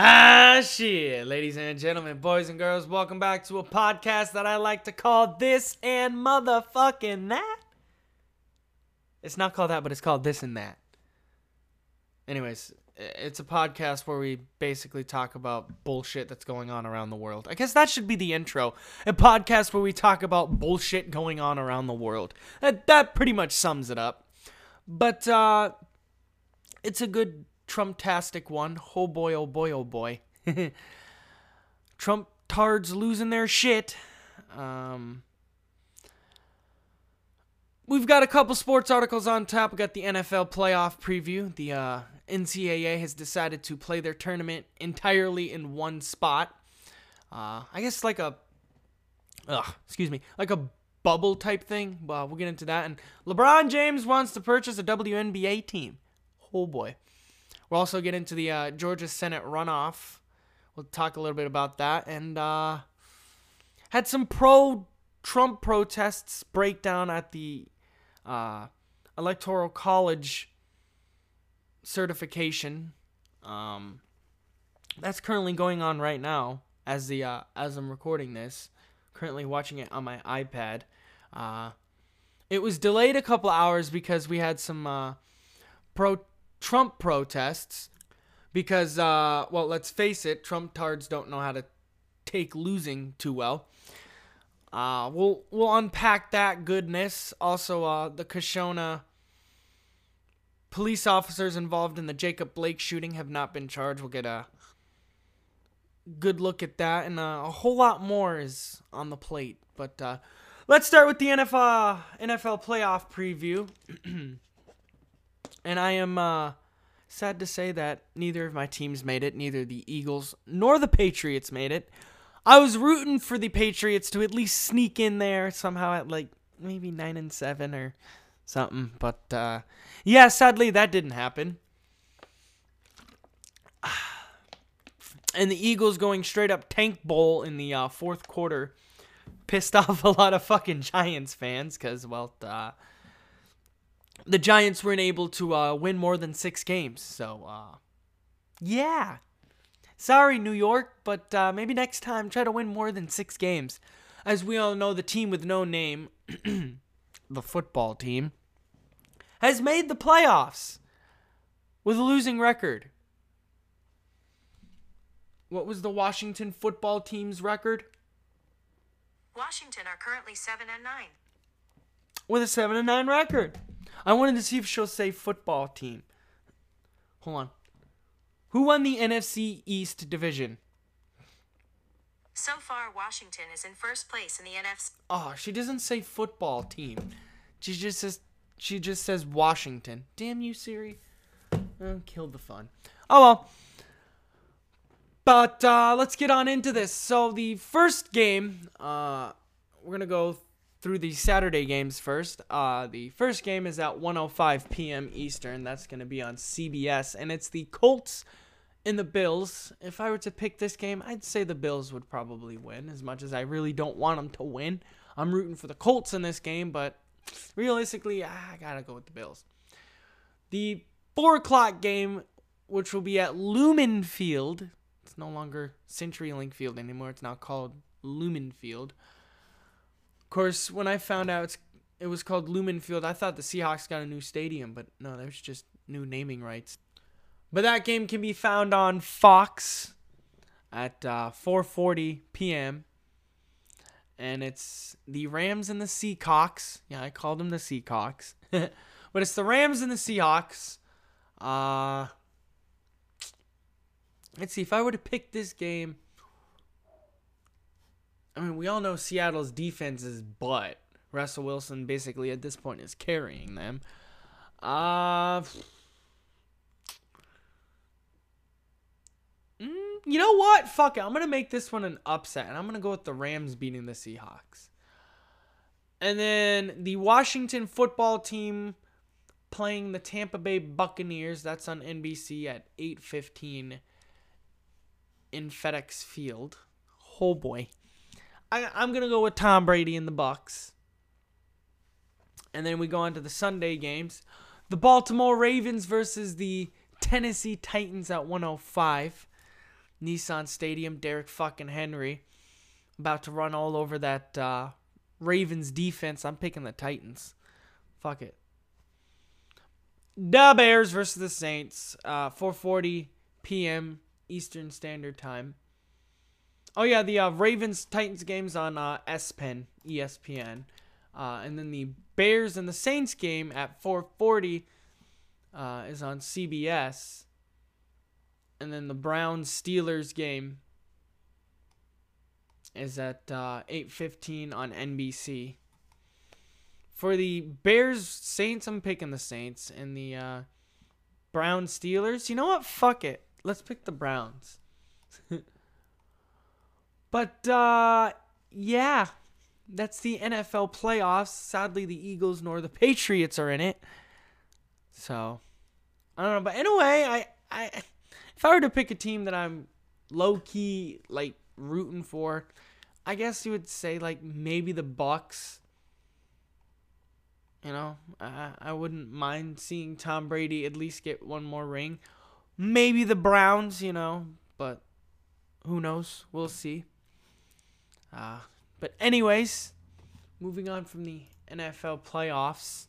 Ah, shit. Ladies and gentlemen, boys and girls, welcome back to a podcast that I like to call This and Motherfucking That. It's not called that, but it's called This and That. Anyways, it's a podcast where we basically talk about bullshit that's going on around the world. I guess that should be the intro. A podcast where we talk about bullshit going on around the world. That, that pretty much sums it up. But, uh, it's a good Trump-tastic one. Oh boy, oh boy, oh boy. Trump tards losing their shit. Um, we've got a couple sports articles on top. We got the NFL playoff preview. The uh, NCAA has decided to play their tournament entirely in one spot. Uh, I guess like a, ugh, excuse me, like a bubble type thing. Well, we'll get into that. And LeBron James wants to purchase a WNBA team. Oh boy. We'll also get into the uh, Georgia Senate runoff. We'll talk a little bit about that. And uh, had some pro Trump protests breakdown at the uh, Electoral College certification. Um, that's currently going on right now as the uh, as I'm recording this. Currently watching it on my iPad. Uh, it was delayed a couple hours because we had some uh, pro Trump protests because, uh, well, let's face it, Trump tards don't know how to take losing too well. Uh, we'll we'll unpack that goodness. Also, uh, the Kenosha police officers involved in the Jacob Blake shooting have not been charged. We'll get a good look at that, and uh, a whole lot more is on the plate. But uh, let's start with the NFL NFL playoff preview. and I am uh, sad to say that neither of my teams made it. Neither the Eagles nor the Patriots made it. I was rooting for the Patriots to at least sneak in there somehow at like maybe nine and seven or something. But uh, yeah, sadly that didn't happen. And the Eagles going straight up tank bowl in the uh, fourth quarter pissed off a lot of fucking Giants fans because well, the Giants weren't able to uh, win more than six games. So, uh, yeah. Sorry, New York, but uh, maybe next time try to win more than six games. As we all know, the team with no name, the football team, has made the playoffs with a losing record. What was the Washington football team's record? Washington are currently 7 and 9. With a 7 and 9 record. I wanted to see if she'll say football team. Hold on. Who won the NFC East division? So far, Washington is in first place in the NFC. Oh, she doesn't say football team. She just says she just says Washington. Damn you, Siri. Oh, killed the fun. Oh well. But uh, let's get on into this. So the first game, uh, we're gonna go through the Saturday games first. Uh, the first game is at 1:05 p.m. Eastern. That's going to be on CBS, and it's the Colts and the Bills. If I were to pick this game, I'd say the Bills would probably win. As much as I really don't want them to win, I'm rooting for the Colts in this game, but realistically, I gotta go with the Bills. The four o'clock game, which will be at Lumen Field. It's no longer CenturyLink Field anymore. It's now called Lumen Field. Of course, when I found out it was called Lumen Field, I thought the Seahawks got a new stadium, but no, there's just new naming rights. But that game can be found on Fox at uh, 4:40 p.m. And it's the Rams and the Seahawks. Yeah, I called them the Seahawks. but it's the Rams and the Seahawks. Uh, let's see if I were to pick this game I mean, we all know Seattle's defense is butt. Russell Wilson basically at this point is carrying them. Uh, mm, you know what? Fuck it. I'm going to make this one an upset, and I'm going to go with the Rams beating the Seahawks. And then the Washington football team playing the Tampa Bay Buccaneers. That's on NBC at 8:15 in FedEx Field. Oh boy. I, I'm gonna go with Tom Brady in the Bucs. And then we go on to the Sunday games. The Baltimore Ravens versus the Tennessee Titans at 105. Nissan Stadium. Derrick fucking Henry about to run all over that uh, Ravens defense. I'm picking the Titans. Fuck it. The Bears versus the Saints. Uh, 4:40 p.m. Eastern Standard Time. Oh yeah, the uh, Ravens Titans games on uh, ESPN, ESPN, uh, and then the Bears and the Saints game at 4:40 uh, is on CBS, and then the Browns Steelers game is at uh, 8:15 on NBC. For the Bears Saints, I'm picking the Saints, and the uh, Browns Steelers. You know what? Fuck it. Let's pick the Browns. but uh, yeah, that's the NFL playoffs. Sadly, the Eagles nor the Patriots are in it. So I don't know, but anyway, I I if I were to pick a team that I'm low key like rooting for, I guess you would say like maybe the Bucs. You know, I I wouldn't mind seeing Tom Brady at least get one more ring. Maybe the Browns, you know, but who knows? We'll see. Uh, but anyways, moving on from the NFL playoffs.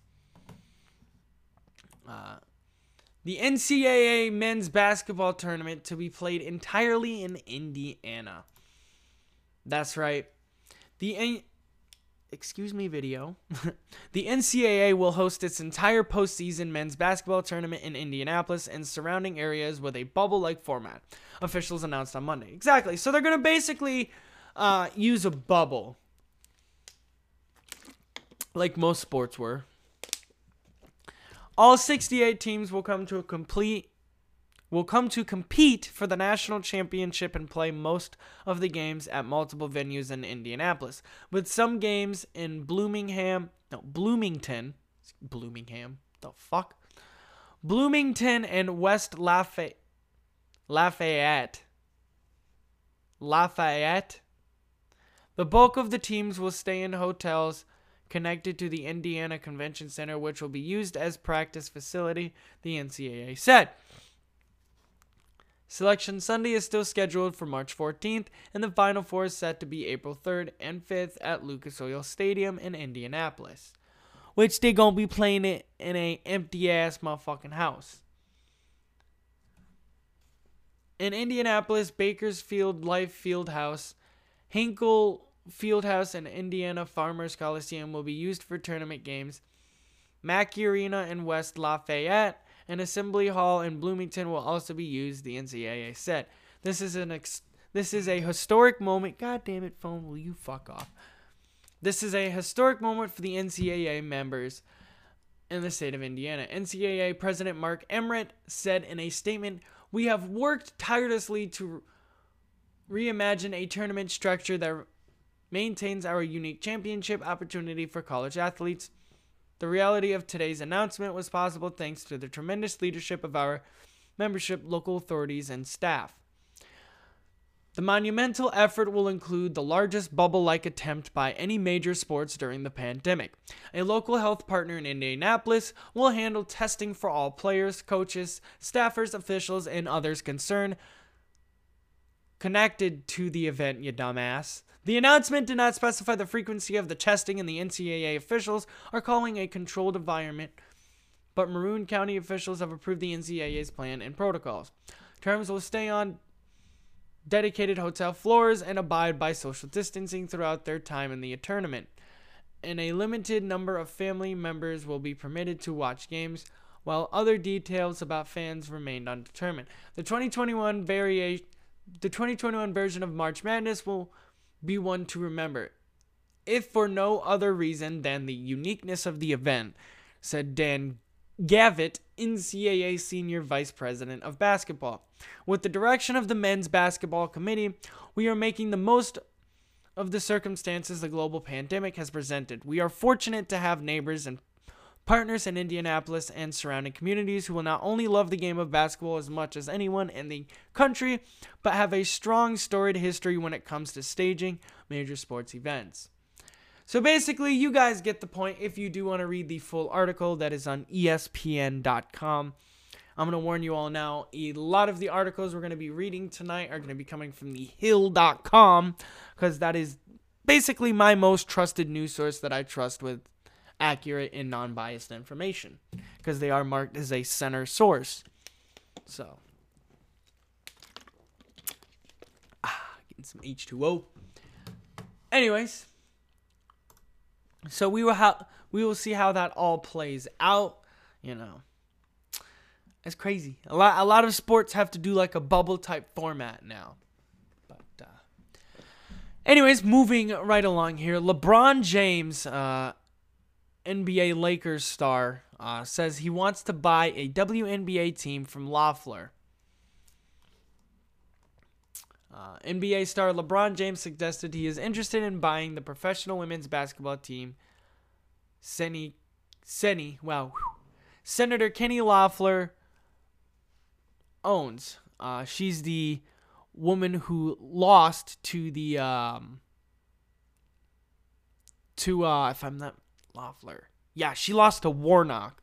Uh, the NCAA men's basketball tournament to be played entirely in Indiana. That's right. The N- excuse me video. the NCAA will host its entire postseason men's basketball tournament in Indianapolis and surrounding areas with a bubble-like format. Officials announced on Monday. Exactly. So they're going to basically uh, use a bubble, like most sports were. All 68 teams will come to a complete will come to compete for the national championship and play most of the games at multiple venues in Indianapolis, with some games in Bloomington, no, Bloomington, Bloomington, the fuck? Bloomington and West Lafayette. Lafayette. Lafayette. The bulk of the teams will stay in hotels connected to the Indiana Convention Center, which will be used as practice facility, the NCAA said. Selection Sunday is still scheduled for March 14th, and the Final Four is set to be April 3rd and 5th at Lucas Oil Stadium in Indianapolis, which they gonna be playing it in a empty ass motherfucking house. In Indianapolis, Bakersfield Life Fieldhouse, Hinkle Fieldhouse, and Indiana Farmers Coliseum will be used for tournament games. Mackey Arena in West Lafayette and Assembly Hall in Bloomington will also be used, the NCAA said. This is an ex- this is a historic moment. God damn it, phone, will you fuck off? This is a historic moment for the NCAA members in the state of Indiana. NCAA President Mark Emmert said in a statement, "We have worked tirelessly to reimagine a tournament structure that maintains our unique championship opportunity for college athletes. The reality of today's announcement was possible thanks to the tremendous leadership of our membership, local authorities, and staff. The monumental effort will include the largest bubble like attempt by any major sports during the pandemic. A local health partner in Indianapolis will handle testing for all players, coaches, staffers, officials, and others concerned connected to the event, you dumbass. The announcement did not specify the frequency of the testing, and the NCAA officials are calling a controlled environment, but Marion County officials have approved the NCAA's plan and protocols. Terms will stay on dedicated hotel floors and abide by social distancing throughout their time in the tournament. And a limited number of family members will be permitted to watch games, while other details about fans remained undetermined. The 2021 variation the 2021 version of March Madness will be one to remember, if for no other reason than the uniqueness of the event, said Dan Gavitt, NCAA Senior Vice President of Basketball. With the direction of the Men's Basketball Committee, we are making the most of the circumstances the global pandemic has presented. We are fortunate to have neighbors and partners in Indianapolis and surrounding communities who will not only love the game of basketball as much as anyone in the country, but have a strong storied history when it comes to staging major sports events. So basically, you guys get the point if you do want to read the full article that is on ESPN.com. I'm going to warn you all now. A lot of the articles we're going to be reading tonight are going to be coming from the hill.com because that is basically my most trusted news source that I trust with accurate and non biased information because they are marked as a center source. So, ah, getting some H2O. Anyways, so we will have we will see how that all plays out. You know, it's crazy. A lot a lot of sports have to do like a bubble type format now. But uh, anyways, moving right along here, LeBron James, uh, NBA Lakers star, uh, says he wants to buy a WNBA team from Loeffler. Uh, NBA star LeBron James suggested he is interested in buying the professional women's basketball team. Senny, Senny, wow, Senator Kenny Loeffler owns. Uh, she's the woman who lost to the um, to uh, if I'm not Loeffler, yeah, she lost to Warnock.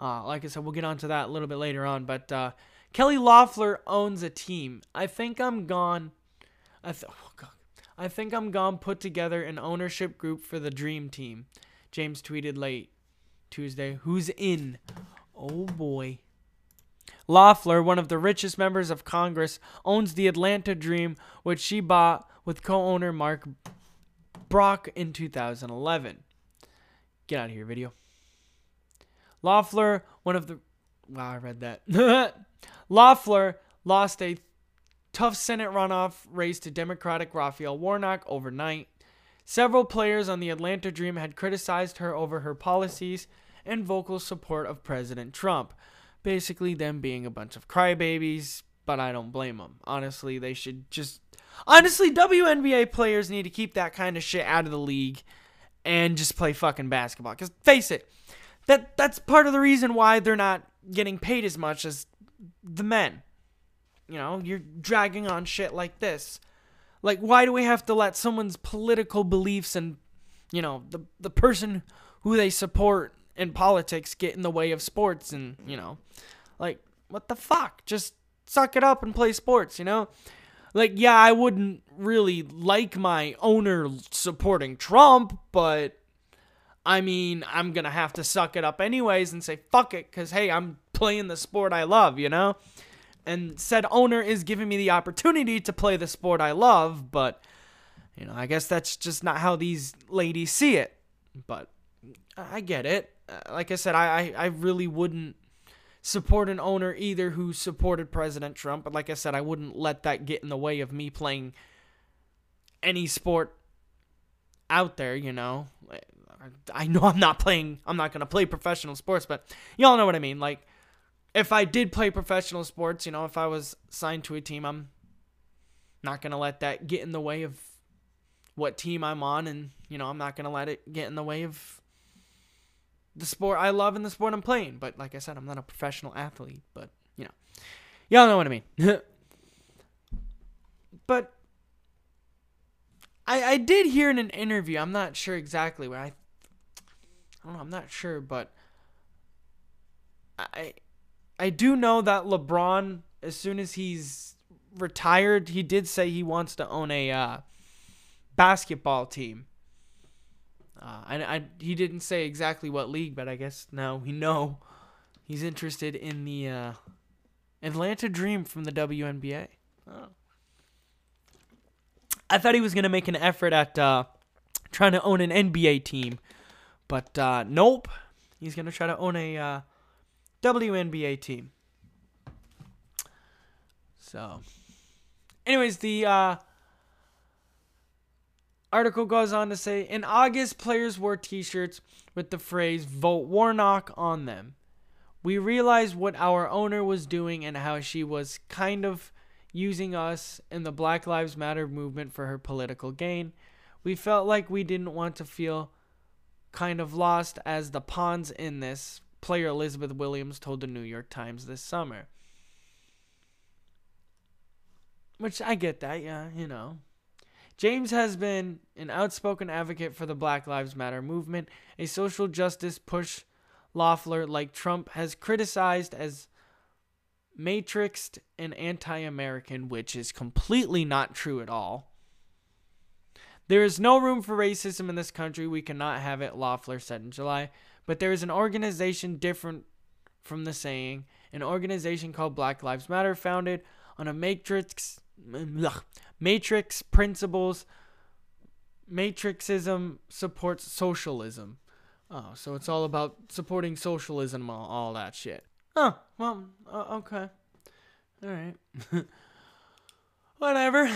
Uh, like I said, we'll get onto that a little bit later on, but uh, Kelly Loeffler owns a team. I think I'm gone. I th- oh. I think I'm gone. Put together an ownership group for the Dream Team. James tweeted late Tuesday. Who's in? Oh boy. Loeffler, one of the richest members of Congress, owns the Atlanta Dream, which she bought with co-owner Mark Brock in 2011. Get out of here, video. Loeffler, one of the wow, I read that. Loeffler lost a tough Senate runoff race to Democratic Raphael Warnock overnight. Several players on the Atlanta Dream had criticized her over her policies and vocal support of President Trump. Basically, them being a bunch of crybabies, but I don't blame them. Honestly, they should just. Honestly, WNBA players need to keep that kind of shit out of the league and just play fucking basketball. Because face it, that that's part of the reason why they're not getting paid as much as the men. You know, you're dragging on shit like this. Like, why do we have to let someone's political beliefs and, you know, the the person who they support in politics get in the way of sports and, you know, like, what the fuck? Just suck it up and play sports, you know? Like, yeah, I wouldn't really like my owner supporting Trump, but I mean, I'm going to have to suck it up anyways and say, fuck it, because, hey, I'm playing the sport I love, you know? And said owner is giving me the opportunity to play the sport I love, but, you know, I guess that's just not how these ladies see it. But I get it. Uh, like I said, I, I, I really wouldn't support an owner either who supported President Trump. But like I said, I wouldn't let that get in the way of me playing any sport out there, you know. I know I'm not playing, I'm not going to play professional sports, but y'all know what I mean. Like, if I did play professional sports, you know, if I was signed to a team, I'm not going to let that get in the way of what team I'm on. And, you know, I'm not going to let it get in the way of the sport I love and the sport I'm playing. But like I said, I'm not a professional athlete, but, you know, y'all know what I mean. but I, I did hear in an interview, I'm not sure exactly where I I don't know, I'm not sure, but I I do know that LeBron, as soon as he's retired, he did say he wants to own a uh, basketball team. Uh, I, I, he didn't say exactly what league, but I guess now we know he's interested in the uh, Atlanta Dream from the WNBA. Oh. I thought he was gonna make an effort at uh, trying to own an NBA team, but uh, nope. He's gonna try to own a uh, WNBA team. So, anyways, the uh, article goes on to say in August, players wore t shirts with the phrase Vote Warnock on them. We realized what our owner was doing and how she was kind of using us in the Black Lives Matter movement for her political gain. We felt like we didn't want to feel kind of lost as the pawns in this player Elizabeth Williams told the New York Times this summer. Which I get that, yeah, you know. James has been an outspoken advocate for the Black Lives Matter movement, a social justice push Loeffler, like Trump, has criticized as matrixed and anti American, which is completely not true at all. There is no room for racism in this country. We cannot have it, Loeffler said in July. But there is an organization different from the saying, an organization called Black Lives Matter, founded on a matrix, matrix principles. Matrixism supports socialism. Oh, so it's all about supporting socialism, all, all that shit. Oh, well, uh, okay. All right. Whatever.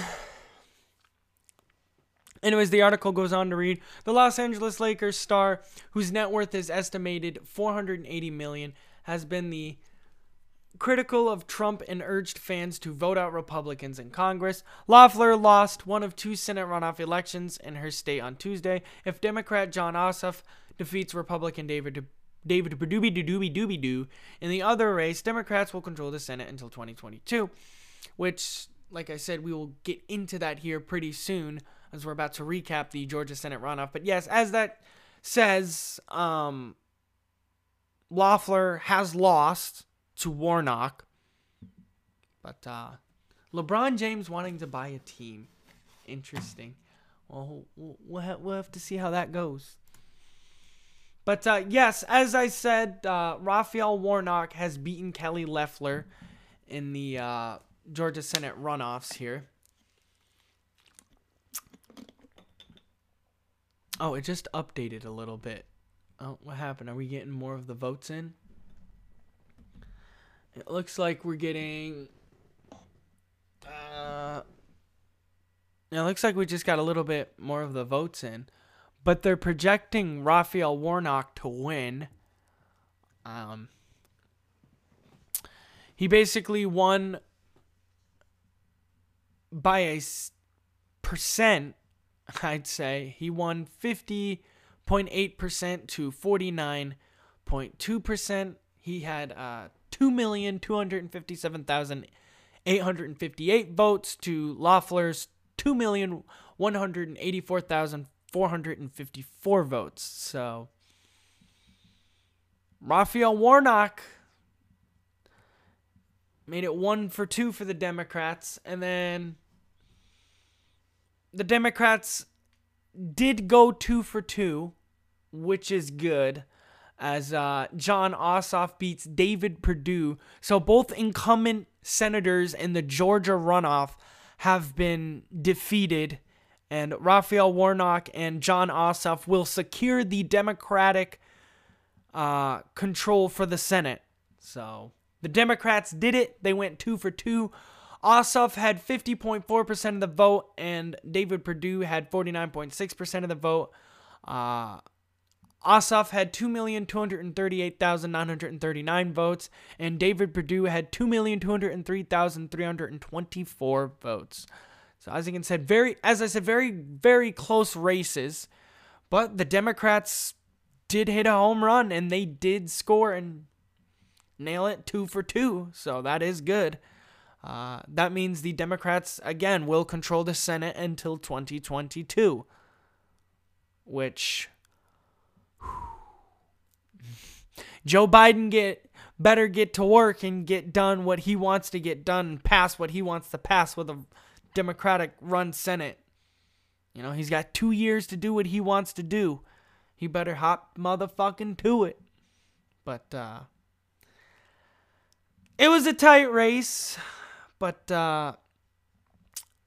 Anyways, the article goes on to read the Los Angeles Lakers star, whose net worth is estimated 480 million, has been the critical of Trump and urged fans to vote out Republicans in Congress. Loeffler lost one of two Senate runoff elections in her state on Tuesday. If Democrat Jon Ossoff defeats Republican David David Doobie Doobie Doobie Doo in the other race, Democrats will control the Senate until 2022, which, like I said, we will get into that here pretty soon as we're about to recap the Georgia Senate runoff. But yes, as that says, um, Loeffler has lost to Warnock. But uh, LeBron James wanting to buy a team. Interesting. Well, we'll have, to see how that goes. But uh, yes, as I said, uh, Raphael Warnock has beaten Kelly Loeffler in the uh, Georgia Senate runoffs here. Oh, it just updated a little bit. Oh, what happened? Are we getting more of the votes in? It looks like we're getting. Uh, it looks like we just got a little bit more of the votes in, but they're projecting Raphael Warnock to win. Um, he basically won by a percent I'd say. He won 50.8% to 49.2%. He had uh, 2,257,858 votes to Loeffler's 2,184,454 votes. So Raphael Warnock made it one for two for the Democrats. And then the Democrats did go two for two, which is good, as uh, Jon Ossoff beats David Perdue. So both incumbent senators in the Georgia runoff have been defeated, and Raphael Warnock and Jon Ossoff will secure the Democratic uh, control for the Senate. So the Democrats did it. They went two for two. Ossoff had 50.4% of the vote, and David Perdue had 49.6% of the vote. Uh, Ossoff had 2,238,939 votes, and David Perdue had 2,203,324 votes. So as can said, very as I said, very very close races, but the Democrats did hit a home run and they did score and nail it two for two. So that is good. Uh, that means the Democrats, again, will control the Senate until 2022. Which. Joe Biden get better get to work and get done what he wants to get done, pass what he wants to pass with a Democratic run Senate. You know, he's got two years to do what he wants to do. He better hop motherfucking to it. But uh it was a tight race. But uh,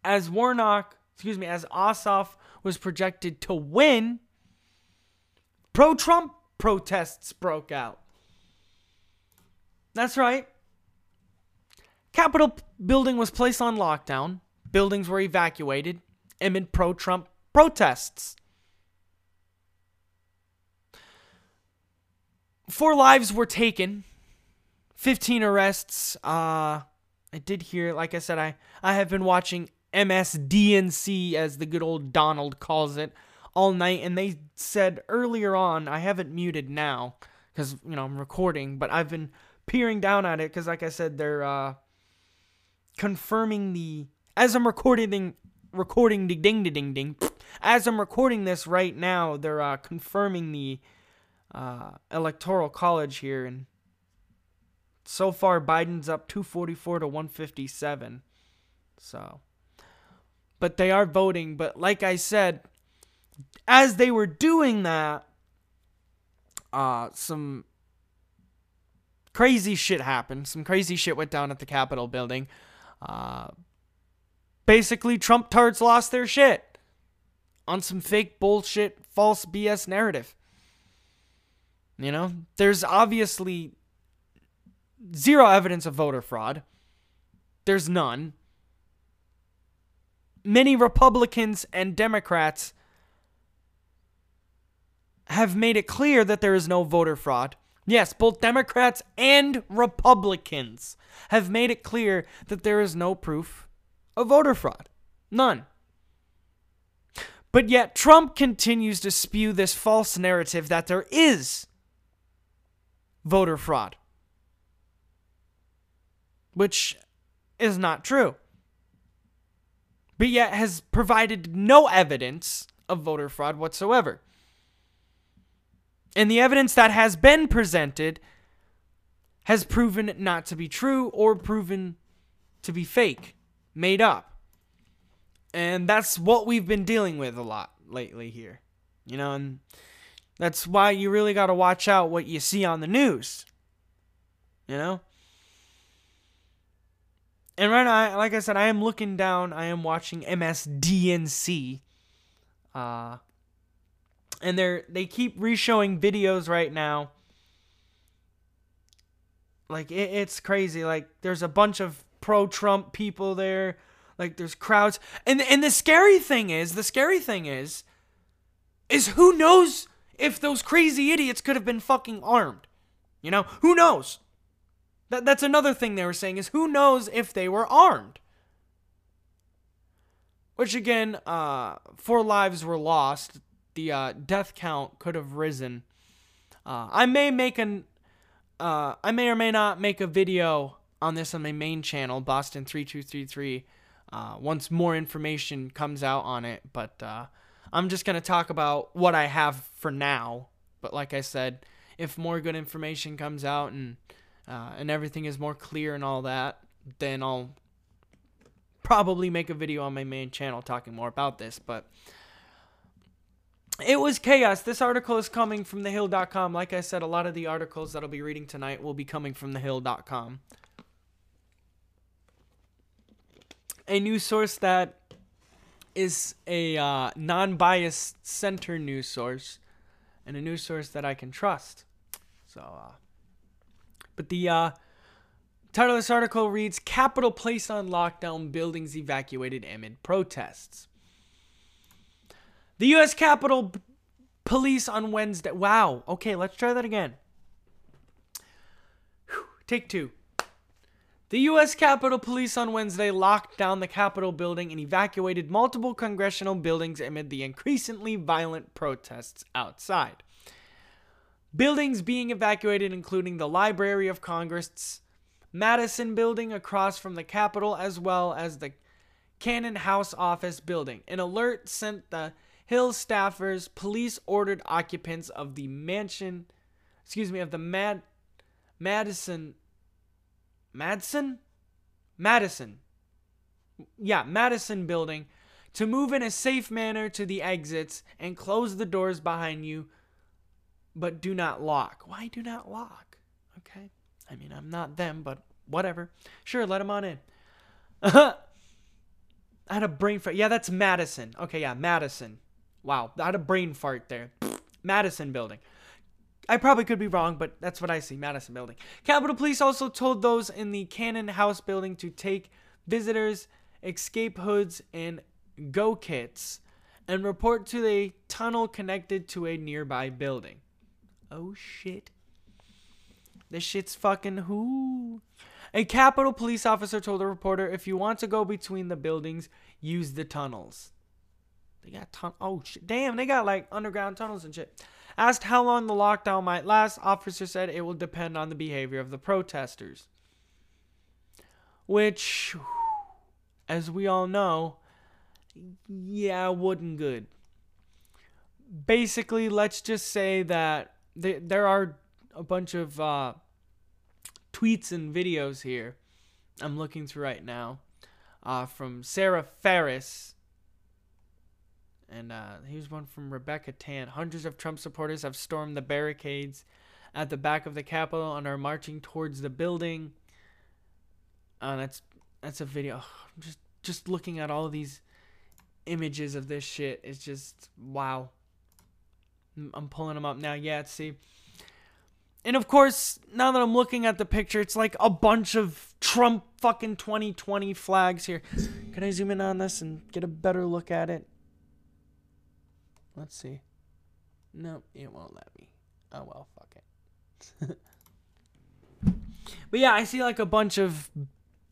as Warnock, excuse me, as Ossoff was projected to win, pro Trump protests broke out. That's right. Capitol building was placed on lockdown. Buildings were evacuated amid pro Trump protests. Four lives were taken, 15 arrests. Uh, I did hear, like I said, I, I have been watching MSDNC, as the good old Donald calls it, all night. And they said earlier on, I haven't muted now because, you know, I'm recording, but I've been peering down at it because, like I said, they're uh, confirming the. As I'm recording, recording the ding, ding, ding. As I'm recording this right now, they're uh, confirming the uh, electoral college here and so far Biden's up 244 to 157. So, but they are voting. But like I said, as they were doing that, uh, some crazy shit happened. Some crazy shit went down at the Capitol building. Uh, basically, Trump tards lost their shit on some fake bullshit, false BS narrative. You know, there's obviously zero evidence of voter fraud. There's none. Many Republicans and Democrats have made it clear that there is no voter fraud. Yes, both Democrats and Republicans have made it clear that there is no proof of voter fraud. None. But yet, Trump continues to spew this false narrative that there is voter fraud, which is not true. But yet has provided no evidence of voter fraud whatsoever. And the evidence that has been presented has proven not to be true or proven to be fake, made up. And that's what we've been dealing with a lot lately here. You know, and that's why you really got to watch out what you see on the news. You know? And right now, like I said, I am looking down, I am watching MSDNC. Uh, and they're they keep reshowing videos right now. Like it, it's crazy. Like there's a bunch of pro-Trump people there. Like there's crowds, and and the scary thing is, the scary thing is, is who knows if those crazy idiots could have been fucking armed. You know, who knows? That that's another thing they were saying is who knows if they were armed. Which again, uh, four lives were lost the uh, death count could have risen. Uh, I may make an, uh, I may or may not make a video on this on my main channel, Boston three two three three, uh, once more information comes out on it. But uh, I'm just gonna talk about what I have for now. But like I said, if more good information comes out and uh, and everything is more clear and all that, then I'll probably make a video on my main channel talking more about this. But it was chaos. This article is coming from thehill.com. Like I said, a lot of the articles that I'll be reading tonight will be coming from thehill.com. A news source that is a uh, non biased center news source and a news source that I can trust. So, uh, but the uh, title of this article reads Capitol placed on lockdown, buildings evacuated amid protests. The U.S. Capitol Police on Wednesday. Wow. Okay, let's try that again. Whew. Take two. The U.S. Capitol Police on Wednesday locked down the Capitol building and evacuated multiple congressional buildings amid the increasingly violent protests outside. Buildings being evacuated, including the Library of Congress, Madison building across from the Capitol, as well as the Cannon House office building. An alert sent the Hill staffers, police ordered occupants of the mansion, excuse me, of the Mad Madison Madison? Madison. Yeah, Madison building to move in a safe manner to the exits and close the doors behind you, but do not lock. Why do not lock? Okay. I mean, I'm not them, but whatever. Sure, let them on in. I had a brain fart. Yeah, that's Madison. Okay, yeah, Madison. Wow, I had a brain fart there. Madison building. I probably could be wrong, but that's what I see. Madison building. Capitol Police also told those in the Cannon House building to take visitors, escape hoods, and go kits and report to the tunnel connected to a nearby building. Oh shit. This shit's fucking who? A Capitol police officer told a reporter if you want to go between the buildings, use the tunnels. They got ton. Oh shit! Damn, they got like underground tunnels and shit. Asked how long the lockdown might last, officer said it will depend on the behavior of the protesters. Which, as we all know, yeah, wasn't good. Basically, let's just say that there are a bunch of uh, tweets and videos here. I'm looking through right now. Uh, from Sarah Ferris. And uh, here's one from Rebecca Tan. Hundreds of Trump supporters have stormed the barricades at the back of the Capitol and are marching towards the building. Uh, that's that's a video. Just just looking at all these images of this shit is just wow. I'm pulling them up now. Yeah, see. And of course, now that I'm looking at the picture, it's like a bunch of Trump fucking 2020 flags here. Can I zoom in on this and get a better look at it? Let's see. No, it won't let me. Oh well, fuck it. but yeah, I see like a bunch of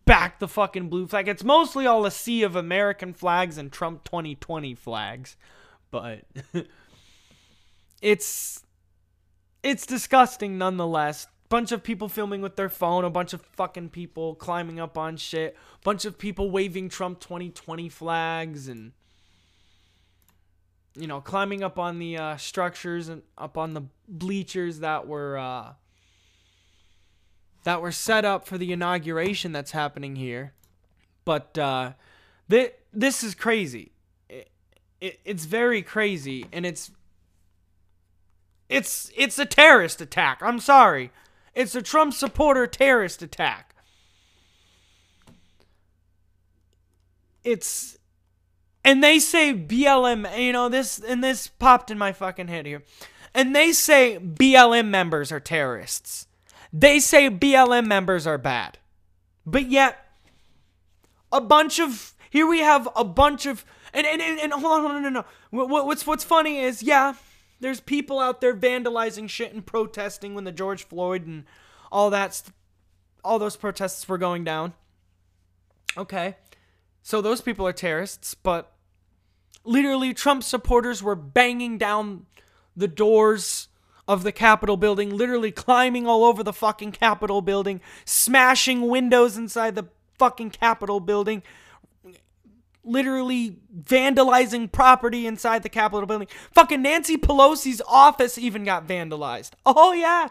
back the fucking blue flag. It's mostly all a sea of American flags and Trump 2020 flags. But it's it's disgusting nonetheless. Bunch of people filming with their phone, a bunch of fucking people climbing up on shit, bunch of people waving Trump 2020 flags and you know, climbing up on the uh, structures and up on the bleachers that were uh, that were set up for the inauguration that's happening here. But uh, th- this is crazy. It, it, it's very crazy, and it's it's it's a terrorist attack. I'm sorry, it's a Trump supporter terrorist attack. It's and they say BLM, you know, this and this popped in my fucking head here. And they say BLM members are terrorists. They say BLM members are bad. But yet, a bunch of here we have a bunch of and and and, and hold on, no, no, no. What, what's what's funny is yeah, there's people out there vandalizing shit and protesting when the George Floyd and all that, all those protests were going down. Okay, so those people are terrorists, but literally Trump supporters were banging down the doors of the Capitol building, literally climbing all over the fucking Capitol building, smashing windows inside the fucking Capitol building, literally vandalizing property inside the Capitol building. Fucking Nancy Pelosi's office even got vandalized. Oh, yeah.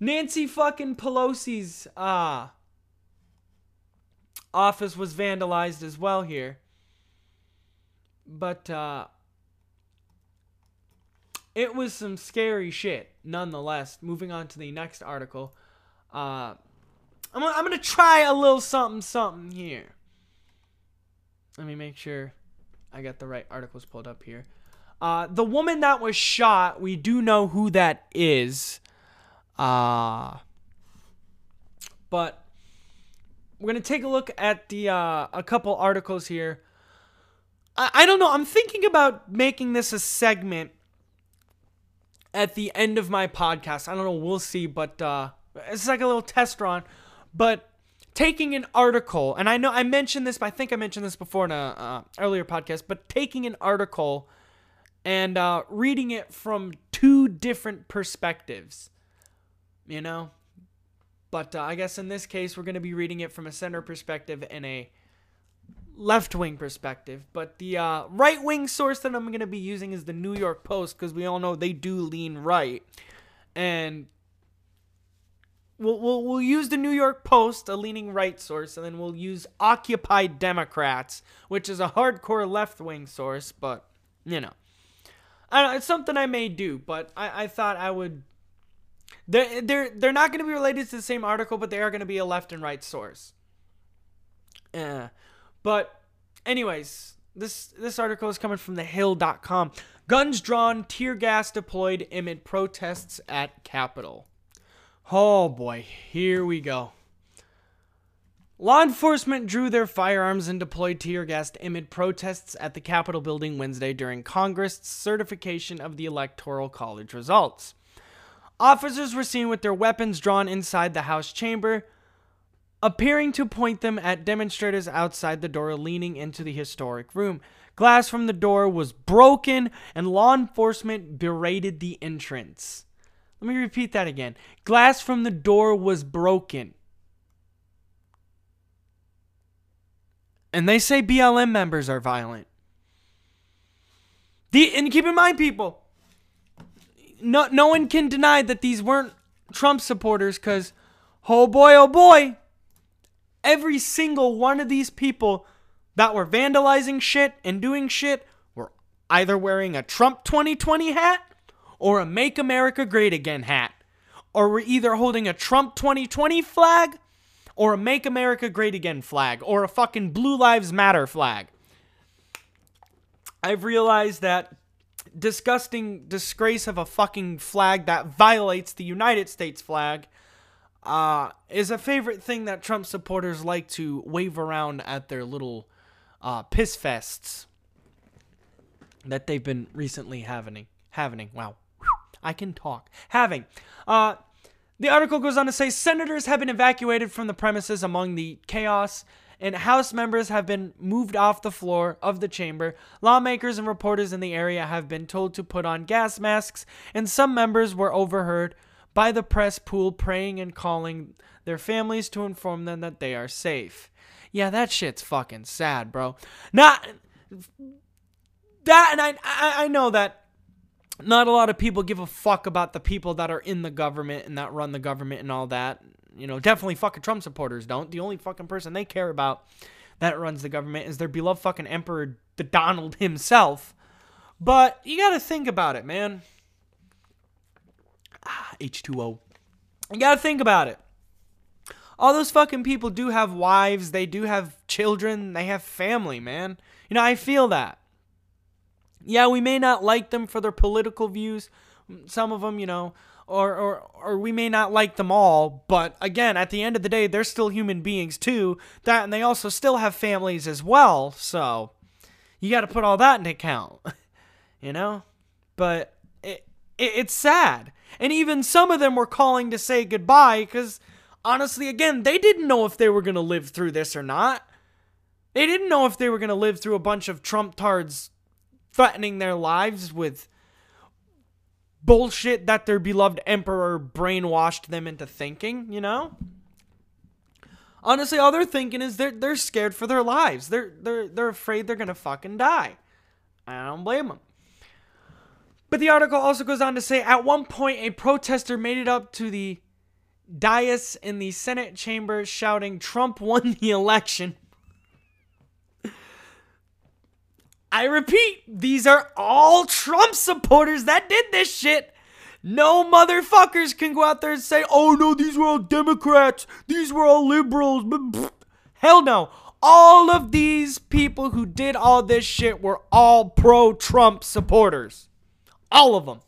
Nancy fucking Pelosi's uh, office was vandalized as well here. But, uh, it was some scary shit nonetheless. Moving on to the next article uh i'm, I'm gonna try a little something something here. Let me make sure i got the right articles pulled up here. Uh the woman that was shot we do know who that is uh but we're gonna take a look at the uh a couple articles here I, I don't know i'm thinking about making this a segment at the end of my podcast. I don't know, we'll see, but uh, it's like a little test run. But taking an article, and I know I mentioned this, but I think I mentioned this before in a uh, earlier podcast, but taking an article and uh, reading it from two different perspectives, you know. But uh, I guess in this case, we're going to be reading it from a center perspective and a left wing perspective, but the uh, right wing source that I'm going to be using is the New York Post because we all know they do lean right. And we'll, we'll, we'll use the New York Post, a leaning right source, and then we'll use Occupy Democrats, which is a hardcore left wing source, but, you know. It's something I may do, but I, I thought I would. They're, they're, they're not going to be related to the same article, but they are going to be a left and right source. Yeah. But anyways, this this article is coming from thehill.com. Guns drawn, tear gas deployed amid protests at Capitol. Oh boy, here we go. Law enforcement drew their firearms and deployed tear gas amid protests at the Capitol building Wednesday during Congress' certification of the Electoral College results. Officers were seen with their weapons drawn inside the House chamber, appearing to point them at demonstrators outside the door leaning into the historic room. Glass from the door was broken, and law enforcement berated the entrance. Let me repeat that again. Glass from the door was broken. And they say BLM members are violent. The, and keep in mind, people, no, no one can deny that these weren't Trump supporters because, oh boy, oh boy, every single one of these people that were vandalizing shit and doing shit were either wearing a Trump 2020 hat or a Make America Great Again hat. Or were either holding a Trump 2020 flag or a Make America Great Again flag or a fucking Blue Lives Matter flag. I've realized that disgusting disgrace of a fucking flag that violates the United States flag uh, is a favorite thing that Trump supporters like to wave around at their little uh, piss fests that they've been recently having. Having. Wow. I can talk. Having. Uh, the article goes on to say senators have been evacuated from the premises among the chaos and House members have been moved off the floor of the chamber. Lawmakers and reporters in the area have been told to put on gas masks, and some members were overheard by the press pool praying and calling their families to inform them that they are safe. Yeah, that shit's fucking sad, bro. Not that, and I, I, I know that not a lot of people give a fuck about the people that are in the government and that run the government and all that. You know, definitely fucking Trump supporters don't. The only fucking person they care about that runs the government is their beloved fucking emperor, the Donald himself. But you got to think about it, man. Ah, H2O. You got to think about it. All those fucking people do have wives, they do have children, they have family, man. You know, I feel that. Yeah, we may not like them for their political views. Some of them, you know, or, or or we may not like them all, but again, at the end of the day, they're still human beings too. That and they also still have families as well. So you got to put all that into account, you know. But it, it it's sad, and even some of them were calling to say goodbye because honestly, again, they didn't know if they were gonna live through this or not. They didn't know if they were gonna live through a bunch of Trump tards threatening their lives with bullshit that their beloved emperor brainwashed them into thinking, you know? Honestly, all they're thinking is they're they're scared for their lives. They're they're they're afraid they're gonna fucking die. I don't blame them. But the article also goes on to say at one point a protester made it up to the dais in the Senate chamber shouting Trump won the election I repeat, these are all Trump supporters that did this shit. No motherfuckers can go out there and say, oh no, these were all Democrats, these were all liberals. Hell no. All of these people who did all this shit were all pro Trump supporters. All of them.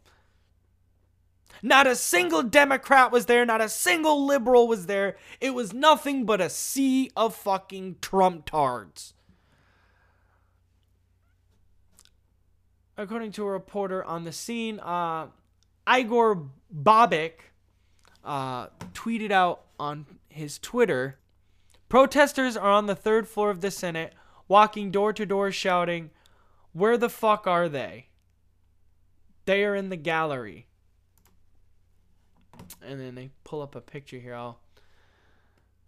Not a single Democrat was there, not a single liberal was there. It was nothing but a sea of fucking Trump tards. according to a reporter on the scene, uh, Igor Bobic uh, tweeted out on his Twitter Protesters are on the third floor of the Senate, walking door to door shouting, Where the fuck are they? They are in the gallery. And then they pull up a picture here. Oh,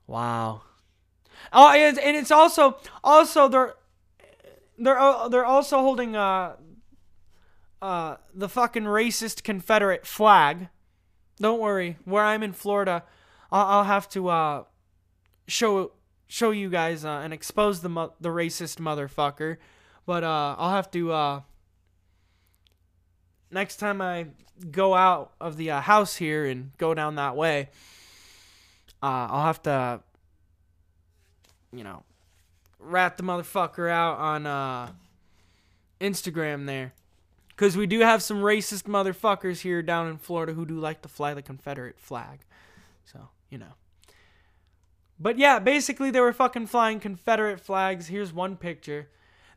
wow. Oh, and it's also also they're they're they're also holding uh uh, the fucking racist Confederate flag. Don't worry, where I'm in Florida, I'll, I'll have to uh, show show you guys uh, and expose the the racist motherfucker. But uh, I'll have to uh, next time I go out of the uh, house here and go down that way. Uh, I'll have to, you know, rat the motherfucker out on uh, Instagram there. Because we do have some racist motherfuckers here down in Florida who do like to fly the Confederate flag. So, you know. But yeah, basically they were fucking flying Confederate flags. Here's one picture.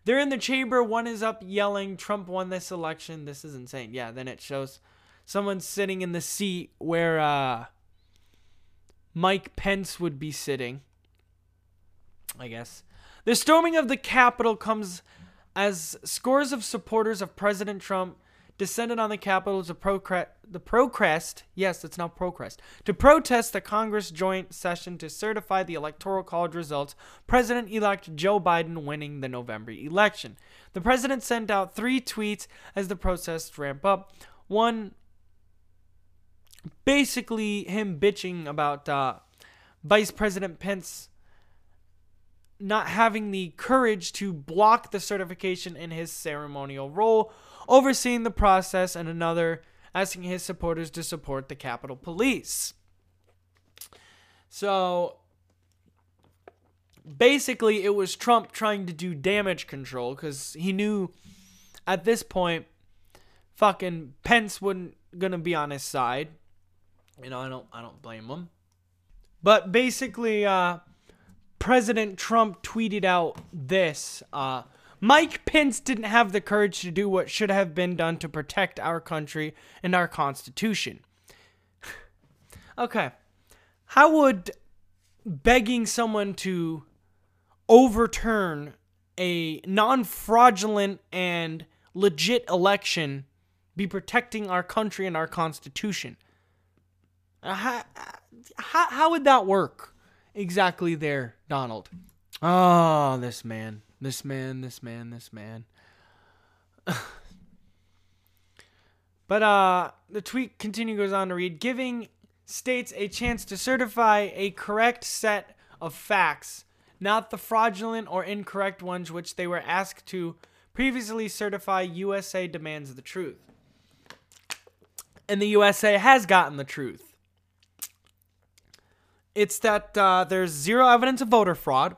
They're in the chamber. One is up yelling, Trump won this election. This is insane. Yeah, then it shows someone sitting in the seat where uh, Mike Pence would be sitting. I guess. The storming of the Capitol comes as scores of supporters of President Trump descended on the Capitol to procre- the Procrest, yes, it's now Procrest, to protest the Congress joint session to certify the Electoral College results, President elect Joe Biden winning the November election. The president sent out three tweets as the protests ramp up. One basically him bitching about uh, Vice President Pence not having the courage to block the certification in his ceremonial role, overseeing the process, and another asking his supporters to support the Capitol Police. So basically, it was Trump trying to do damage control because he knew at this point, fucking Pence wasn't gonna be on his side. You know, I don't, I don't blame him. But basically, uh, President Trump tweeted out this. Uh, Mike Pence didn't have the courage to do what should have been done to protect our country and our Constitution. okay. How would begging someone to overturn a non fraudulent and legit election be protecting our country and our Constitution? Uh, how, how, how would that work exactly there, Donald? Oh, this man, this man, this man, this man. but uh, the tweet continue goes on to read, giving states a chance to certify a correct set of facts, not the fraudulent or incorrect ones which they were asked to previously certify. USA demands the truth. And the USA has gotten the truth. It's that uh, there's zero evidence of voter fraud,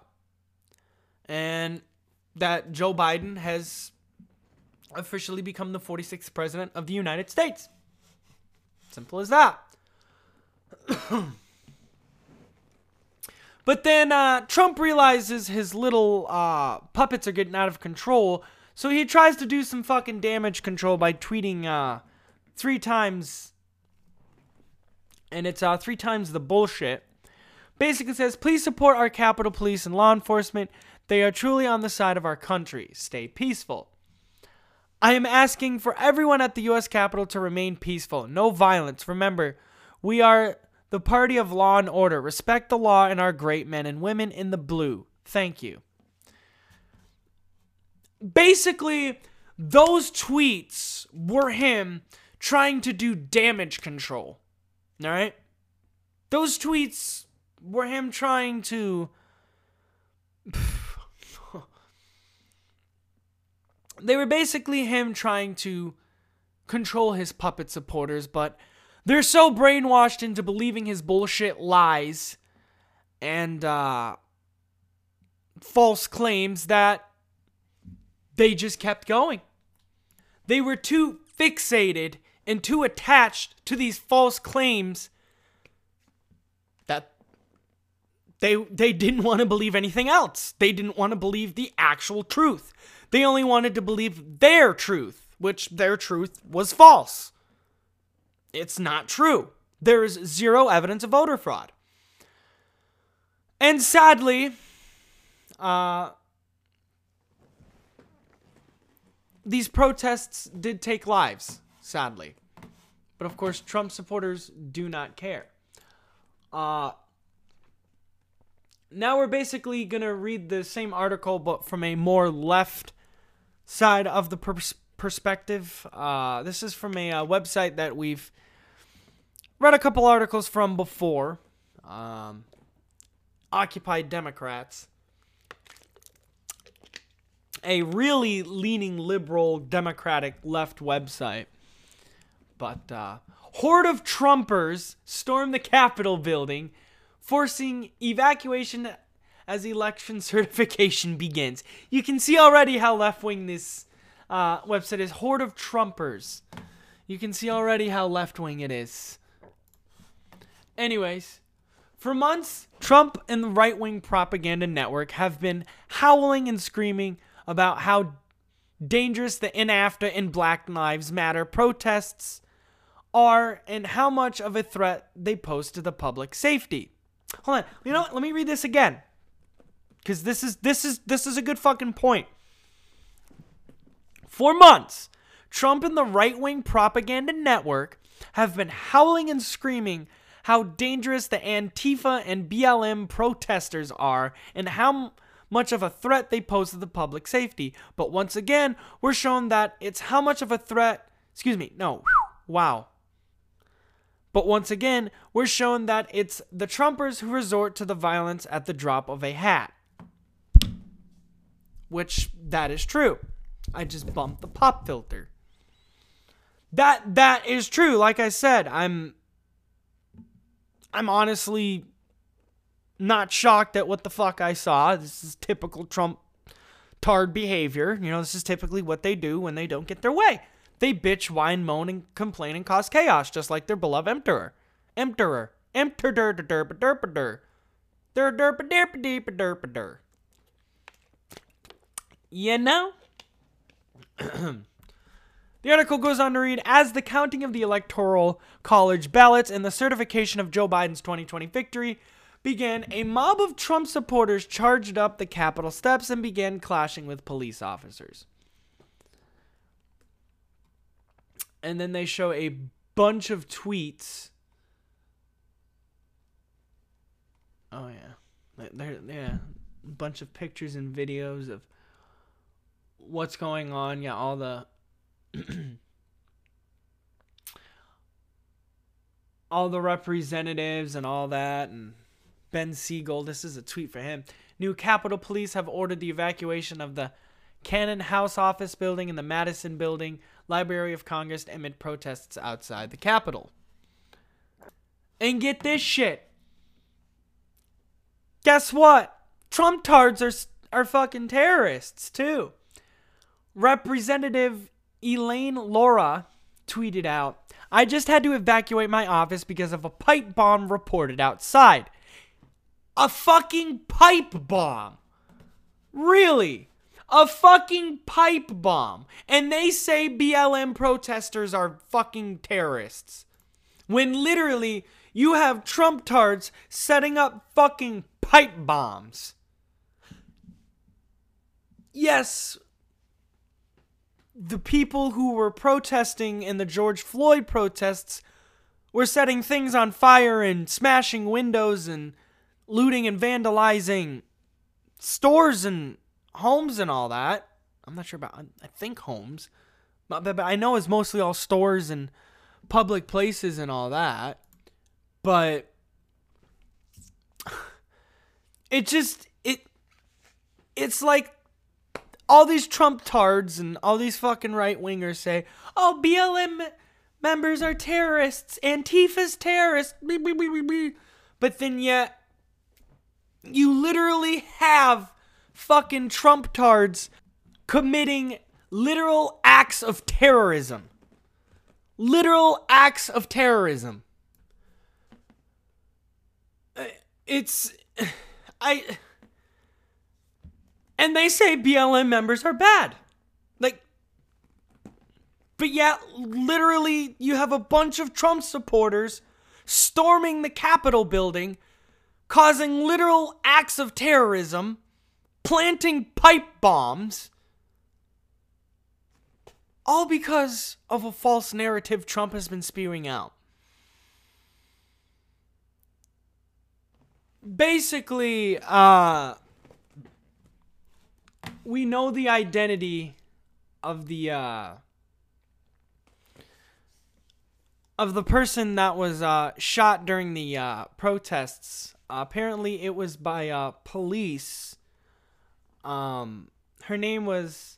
and that Joe Biden has officially become the 46th president of the United States. Simple as that. but then uh, Trump realizes his little uh, puppets are getting out of control, so he tries to do some fucking damage control by tweeting uh, three times, and it's uh, three times the bullshit. Basically says, please support our Capitol Police and law enforcement. They are truly on the side of our country. Stay peaceful. I am asking for everyone at the U.S. Capitol to remain peaceful. No violence. Remember, we are the party of law and order. Respect the law and our great men and women in the blue. Thank you. Basically, those tweets were him trying to do damage control. All right? Those tweets were him trying to. They were basically him trying to control his puppet supporters, but they're so brainwashed into believing his bullshit lies and uh, false claims that they just kept going. They were too fixated and too attached to these false claims that they they didn't want to believe anything else. They didn't want to believe the actual truth. They only wanted to believe their truth, which their truth was false. It's not true. There is zero evidence of voter fraud. And sadly, uh, these protests did take lives, sadly. But of course, Trump supporters do not care. Uh, now we're basically going to read the same article, but from a more left side of the pers- perspective. Uh, this is from a uh, website that we've read a couple articles from before. Um, Occupy Democrats. A really leaning liberal democratic left website. But uh, horde of Trumpers storm the Capitol building, forcing evacuation as election certification begins. You can see already how left wing this uh, website is. Horde of Trumpers. You can see already how left wing it is. Anyways, for months, Trump and the right wing propaganda network have been howling and screaming about how dangerous the Antifa and Black Lives Matter protests are and how much of a threat they pose to the public safety. Hold on. You know what? Let me read this again. Cuz this is this is this is a good fucking point. For months, Trump and the right-wing propaganda network have been howling and screaming how dangerous the Antifa and BLM protesters are and how much of a threat they pose to the public safety. But once again, we're shown that it's how much of a threat, excuse me, no, wow. But once again, we're shown that it's the Trumpers who resort to the violence at the drop of a hat. Which that is true. I just bumped the pop filter. That that is true. Like I said, I'm I'm honestly not shocked at what the fuck I saw. This is typical Trump tard behavior. You know, this is typically what they do when they don't get their way. They bitch, whine, moan, and complain and cause chaos, just like their beloved emperor. Emperor. Emperor. Derp derp derp derp derp derp derp derp You know? The article goes on to read As the counting of the Electoral College ballots and the certification of Joe Biden's 2020 victory began, a mob of Trump supporters charged up the Capitol steps and began clashing with police officers. And then they show a bunch of tweets. Oh, yeah. There, yeah. A bunch of pictures and videos of what's going on. Yeah, all the all the representatives and all that and Ben Siegel, this is a tweet for him. New Capitol Police have ordered the evacuation of the Cannon House office building and the Madison building, Library of Congress amid protests outside the Capitol. And get this shit. Guess what? Trump tards are are fucking terrorists too. Representative Elaine Luria tweeted out, I just had to evacuate my office because of a pipe bomb reported outside. A fucking pipe bomb. Really? A fucking pipe bomb. And they say BLM protesters are fucking terrorists. When literally you have Trump tards setting up fucking pipe bombs. Yes, the people who were protesting in the George Floyd protests were setting things on fire and smashing windows and looting and vandalizing stores and homes and all that. I'm not sure about, I think homes, but, but I know it's mostly all stores and public places and all that. But it just, it, it's like all these Trump tards and all these fucking right wingers say, oh, BLM members are terrorists, Antifa's terrorists, but then yet you literally have fucking Trump tards committing literal acts of terrorism. Literal acts of terrorism. Uh, it's. I and they say BLM members are bad. Like, but yet, literally, you have a bunch of Trump supporters storming the Capitol building, causing literal acts of terrorism, planting pipe bombs, all because of a false narrative Trump has been spewing out. Basically, uh, we know the identity of the uh of the person that was uh shot during the uh protests. Apparently it was by uh police. Um her name was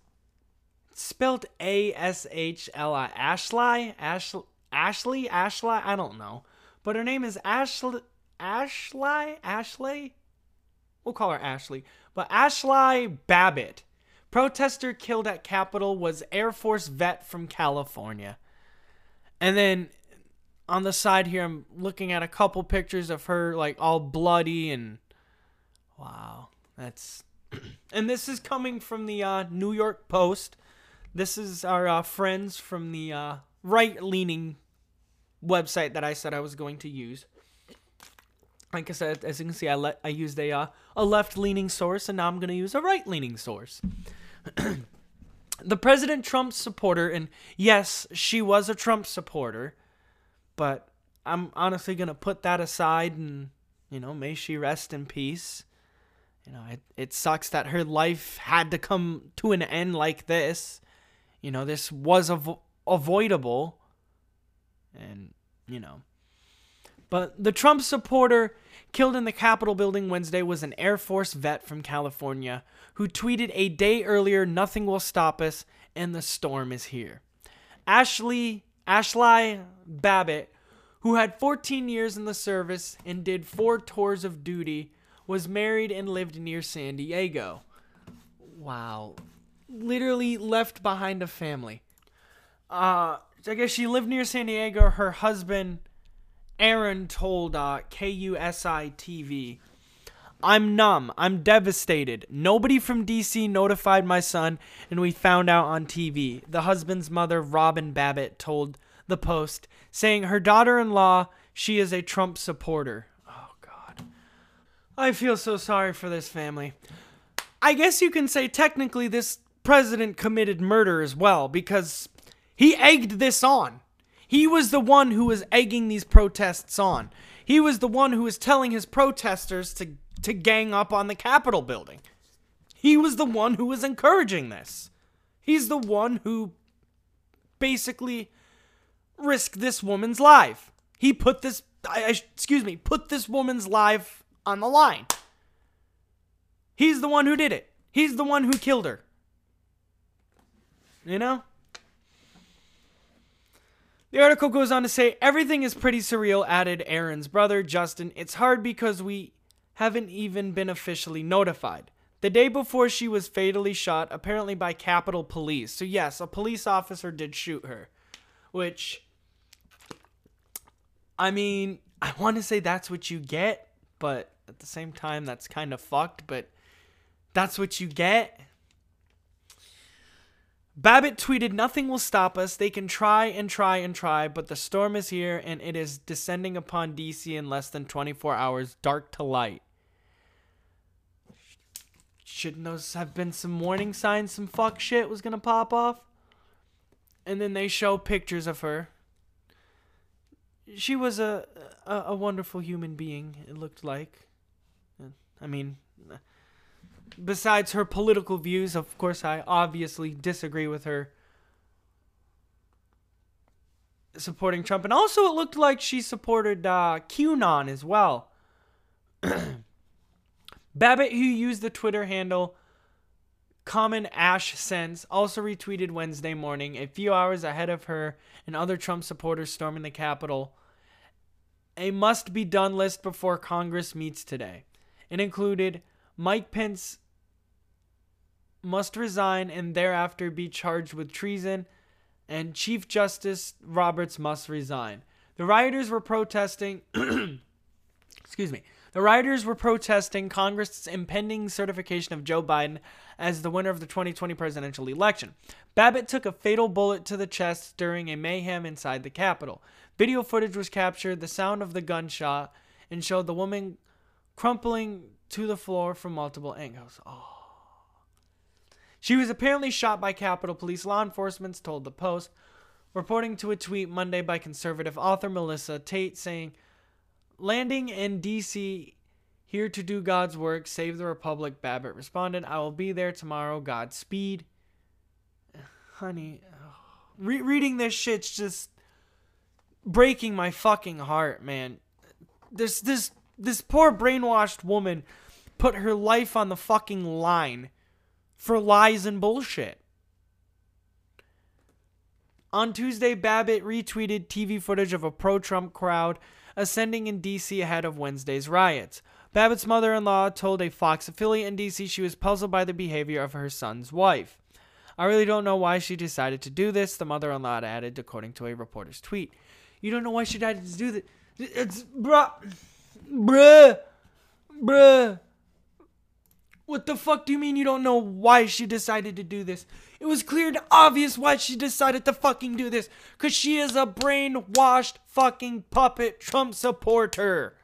spelled A S H L I Ashley? Ashley? Ashley? Ashley? I don't know. But her name is Ashley? Ashley? Ashley We'll call her Ashley. But Ashley Babbitt, protester killed at Capitol, was Air Force vet from California. And then on the side here, I'm looking at a couple pictures of her, like all bloody and wow, that's. and this is coming from the uh, New York Post. This is our uh, friends from the uh, right leaning website that I said I was going to use like I said, as you can see, I let I used a uh, a left leaning source, and now I'm going to use a right leaning source. the President Trump supporter, and yes, she was a Trump supporter, but I'm honestly going to put that aside, and you know, may she rest in peace. You know, it it sucks that her life had to come to an end like this. You know, this was avo- avoidable, and you know But the Trump supporter killed in the Capitol building Wednesday was an Air Force vet from California who tweeted a day earlier, Nothing will stop us, and the storm is here. Ashley Ashley Babbitt, who had 14 years in the service and did four tours of duty, was married and lived near San Diego. Wow. Literally left behind a family. Uh, I guess she lived near San Diego. Her husband, Aaron, told uh, KUSI TV, I'm numb. I'm devastated. Nobody from DC notified my son, and we found out on TV. The husband's mother, Robin Babbitt, told the Post, saying her daughter in law, she is a Trump supporter. Oh, God. I feel so sorry for this family. I guess you can say technically this president committed murder as well because he egged this on. He was the one who was egging these protests on. He was the one who was telling his protesters to to gang up on the Capitol building. He was the one who was encouraging this. He's the one who basically risked this woman's life. He put this, I, I, excuse me, put this woman's life on the line. He's the one who did it. He's the one who killed her. You know? The article goes on to say everything is pretty surreal, added Aaron's brother, Justin. It's hard because we haven't even been officially notified. The day before she was fatally shot, apparently by Capitol Police. So, yes, a police officer did shoot her. Which, I mean, I want to say that's what you get, but at the same time, that's kind of fucked, but that's what you get. Babbitt tweeted, Nothing will stop us. They can try and try and try, but the storm is here and it is descending upon DC in less than 24 hours, dark to light. Shouldn't those have been some warning signs some fuck shit was gonna pop off? And then they show pictures of her. She was a, a, a wonderful human being, it looked like. I mean, besides her political views, of course, I obviously disagree with her supporting Trump. And also, it looked like she supported uh, QAnon as well. Babbitt, who used the Twitter handle Common Ash Sense, also retweeted Wednesday morning, a few hours ahead of her and other Trump supporters storming the Capitol, a must be done list before Congress meets today. It included Mike Pence must resign and thereafter be charged with treason, and Chief Justice Roberts must resign. The rioters were protesting. excuse me. The rioters were protesting Congress's impending certification of Joe Biden as the winner of the 2020 presidential election. Babbitt took a fatal bullet to the chest during a mayhem inside the Capitol. Video footage was captured the sound of the gunshot and showed the woman crumpling to the floor from multiple angles. Oh. She was apparently shot by Capitol Police law enforcement, told the Post, reporting to a tweet Monday by conservative author Melissa Tate saying, Landing in D.C., here to do God's work, save the Republic, Babbitt responded, I will be there tomorrow, Godspeed. Honey, re- reading this shit's just breaking my fucking heart, man. This, this, this poor brainwashed woman put her life on the fucking line for lies and bullshit. On Tuesday, Babbitt retweeted TV footage of a pro Trump crowd ascending in D.C. ahead of Wednesday's riots. Babbitt's mother in law told a Fox affiliate in D.C. she was puzzled by the behavior of her son's wife. I really don't know why she decided to do this, the mother in law added, according to a reporter's tweet. You don't know why she decided to do this? It's bruh. Bruh. Bruh. What the fuck do you mean you don't know why she decided to do this? It was clear and obvious why she decided to fucking do this. Cause she is a brainwashed fucking puppet Trump supporter.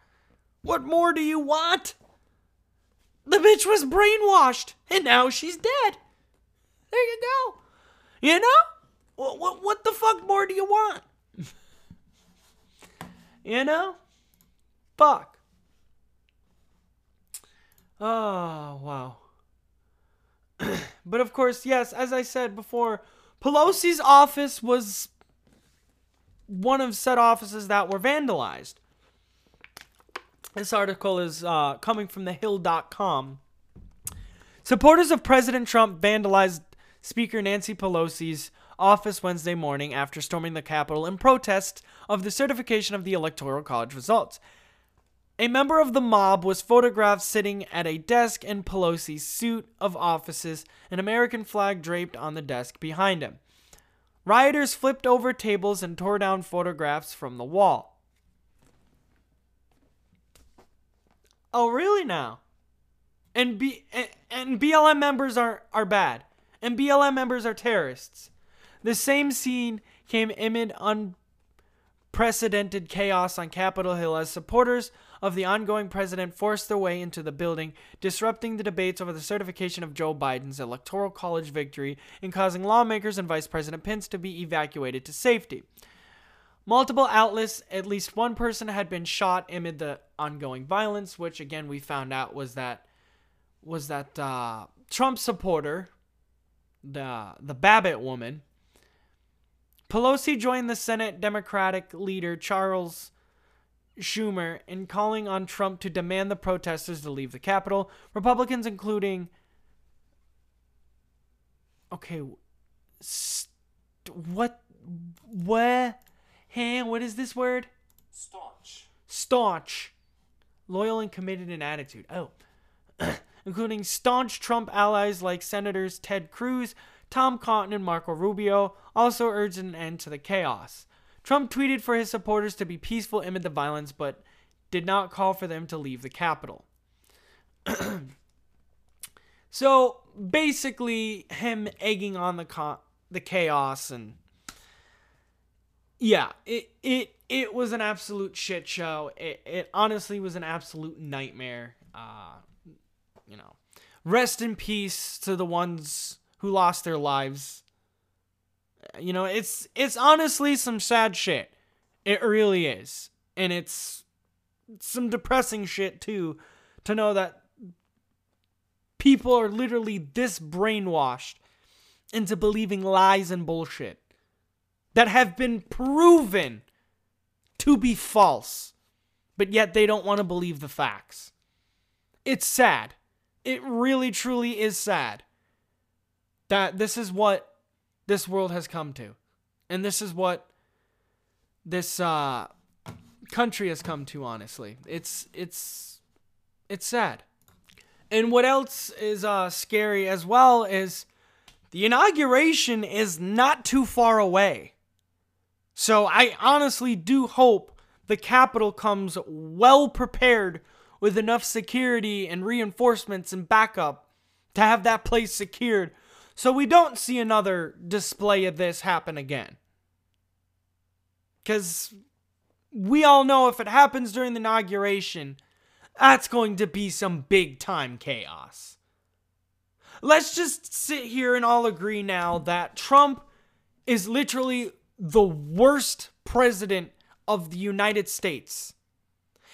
What more do you want? The bitch was brainwashed and now she's dead. There you go. You know? What, what, what the fuck more do you want? you know? Fuck. Oh, wow. but of course, yes, as I said before, Pelosi's office was one of said offices that were vandalized. This article is uh, coming from thehill.com. Supporters of President Trump vandalized Speaker Nancy Pelosi's office Wednesday morning after storming the Capitol in protest of the certification of the Electoral College results. A member of the mob was photographed sitting at a desk in Pelosi's suit of offices, an American flag draped on the desk behind him. Rioters flipped over tables and tore down photographs from the wall. Oh, really now? And B and, and BLM members are are bad. And BLM members are terrorists. The same scene came amid unprecedented chaos on Capitol Hill as supporters of the ongoing president forced their way into the building, disrupting the debates over the certification of Joe Biden's electoral college victory and causing lawmakers and Vice President Pence to be evacuated to safety. Multiple outlets, at least one person had been shot amid the ongoing violence, which again we found out was that was that uh, Trump supporter, the the Babbitt woman, Pelosi joined the Senate Democratic leader Charles Schumer in calling on Trump to demand the protesters to leave the Capitol. Republicans, including. Okay. St- what? Where? Hey, what is this word? Staunch. Staunch. Loyal and committed in attitude. Oh. including staunch Trump allies like Senators Ted Cruz, Tom Cotton, and Marco Rubio, also urged an end to the chaos. Trump tweeted for his supporters to be peaceful amid the violence, but did not call for them to leave the Capitol. so basically, him egging on the co- the chaos and yeah, it it it was an absolute shit show. It it honestly was an absolute nightmare. Uh, you know, rest in peace to the ones who lost their lives. You know, it's it's honestly some sad shit. It really is. And it's some depressing shit too to know that people are literally this brainwashed into believing lies and bullshit that have been proven to be false, but yet they don't want to believe the facts. It's sad. It really truly is sad that this is what this world has come to. And this is what this uh, country has come to honestly. It's it's it's sad. And what else is uh, scary as well is the inauguration is not too far away. So I honestly do hope the Capitol comes well prepared with enough security and reinforcements and backup to have that place secured so we don't see another display of this happen again. Because we all know if it happens during the inauguration, that's going to be some big time chaos. Let's just sit here and all agree now that Trump is literally the worst president of the United States.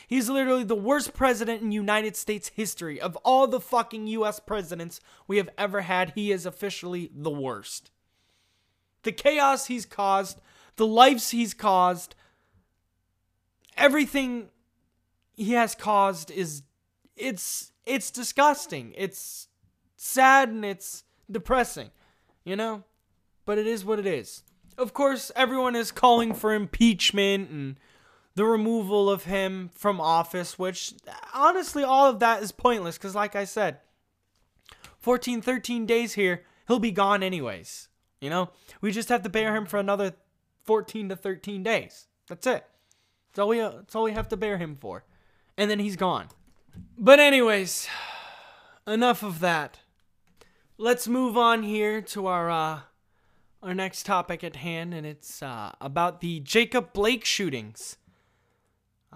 He's literally the worst president in United States history. Of all the fucking US presidents we have ever had, he is officially the worst. The chaos he's caused, the lives he's caused, everything he has caused is it's it's disgusting. It's sad and it's depressing, you know? But it is what it is. Of course, everyone is calling for impeachment and the removal of him from office, which honestly, all of that is pointless because, like I said, 14, 13 days here, he'll be gone anyways. You know, we just have to bear him for another 14 to 13 days. That's it. That's all we, that's all we have to bear him for. And then he's gone. But, anyways, enough of that. Let's move on here to our uh, our next topic at hand, and it's uh, about the Jacob Blake shootings.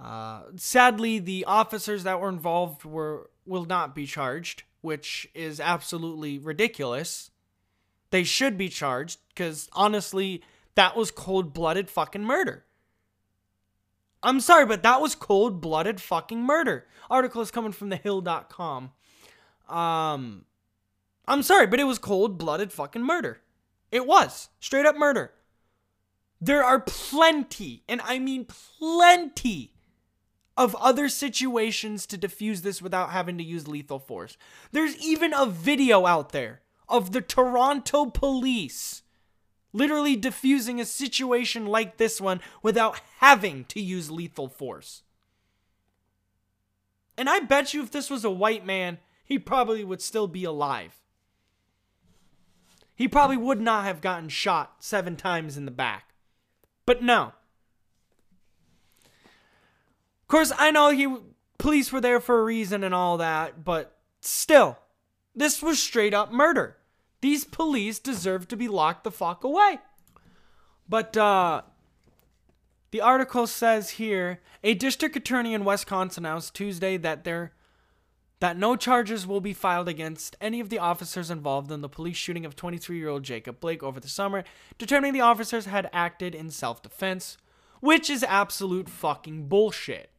Uh, sadly, the officers that were involved were will not be charged, which is absolutely ridiculous. They should be charged because honestly, that was cold-blooded fucking murder. I'm sorry, but that was cold-blooded fucking murder. Article is coming from thehill.com. Um I'm sorry, but it was cold-blooded fucking murder. It was straight up murder. There are plenty, and I mean plenty of other situations to defuse this without having to use lethal force. There's even a video out there of the Toronto police literally defusing a situation like this one without having to use lethal force. And I bet you if this was a white man, he probably would still be alive. He probably would not have gotten shot seven times in the back. But no. Of course, I know he police were there for a reason and all that, but still, this was straight up murder. These police deserve to be locked the fuck away. But uh the article says here a district attorney in Wisconsin announced Tuesday that there that no charges will be filed against any of the officers involved in the police shooting of 23-year-old Jacob Blake over the summer, determining the officers had acted in self-defense, which is absolute fucking bullshit.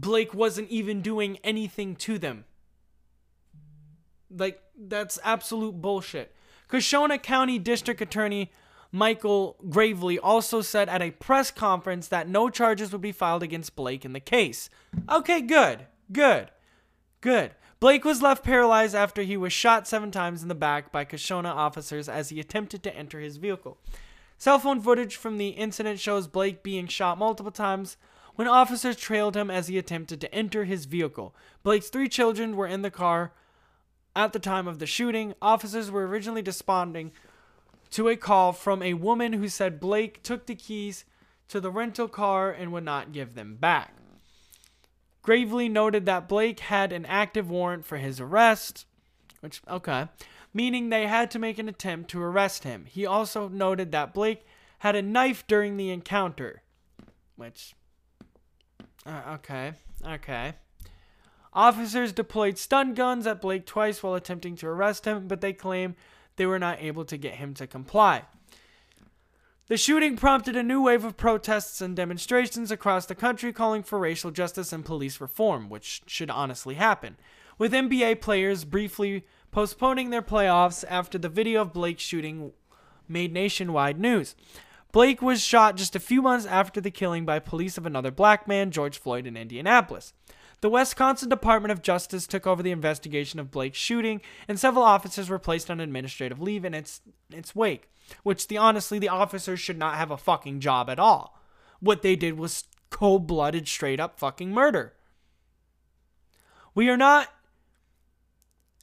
Blake wasn't even doing anything to them. Like, that's absolute bullshit. Kenosha County District Attorney Michael Graveley also said at a press conference that no charges would be filed against Blake in the case. Okay, good. Good. Good. Blake was left paralyzed after he was shot seven times in the back by Kenosha officers as he attempted to enter his vehicle. Cell phone footage from the incident shows Blake being shot multiple times when officers trailed him as he attempted to enter his vehicle. Blake's three children were in the car at the time of the shooting. Officers were originally responding to a call from a woman who said Blake took the keys to the rental car and would not give them back. Graveley noted that Blake had an active warrant for his arrest, which, okay, meaning they had to make an attempt to arrest him. He also noted that Blake had a knife during the encounter, which, uh, okay, okay. Officers deployed stun guns at Blake twice while attempting to arrest him, but they claim they were not able to get him to comply. The shooting prompted a new wave of protests and demonstrations across the country calling for racial justice and police reform, which should honestly happen, with NBA players briefly postponing their playoffs after the video of Blake's shooting made nationwide news. Blake was shot just a few months after the killing by police of another black man, George Floyd, in Indianapolis. The Wisconsin Department of Justice took over the investigation of Blake's shooting, and several officers were placed on administrative leave in its its wake. Which the honestly the officers should not have a fucking job at all. What they did was cold-blooded, straight up fucking murder. We are not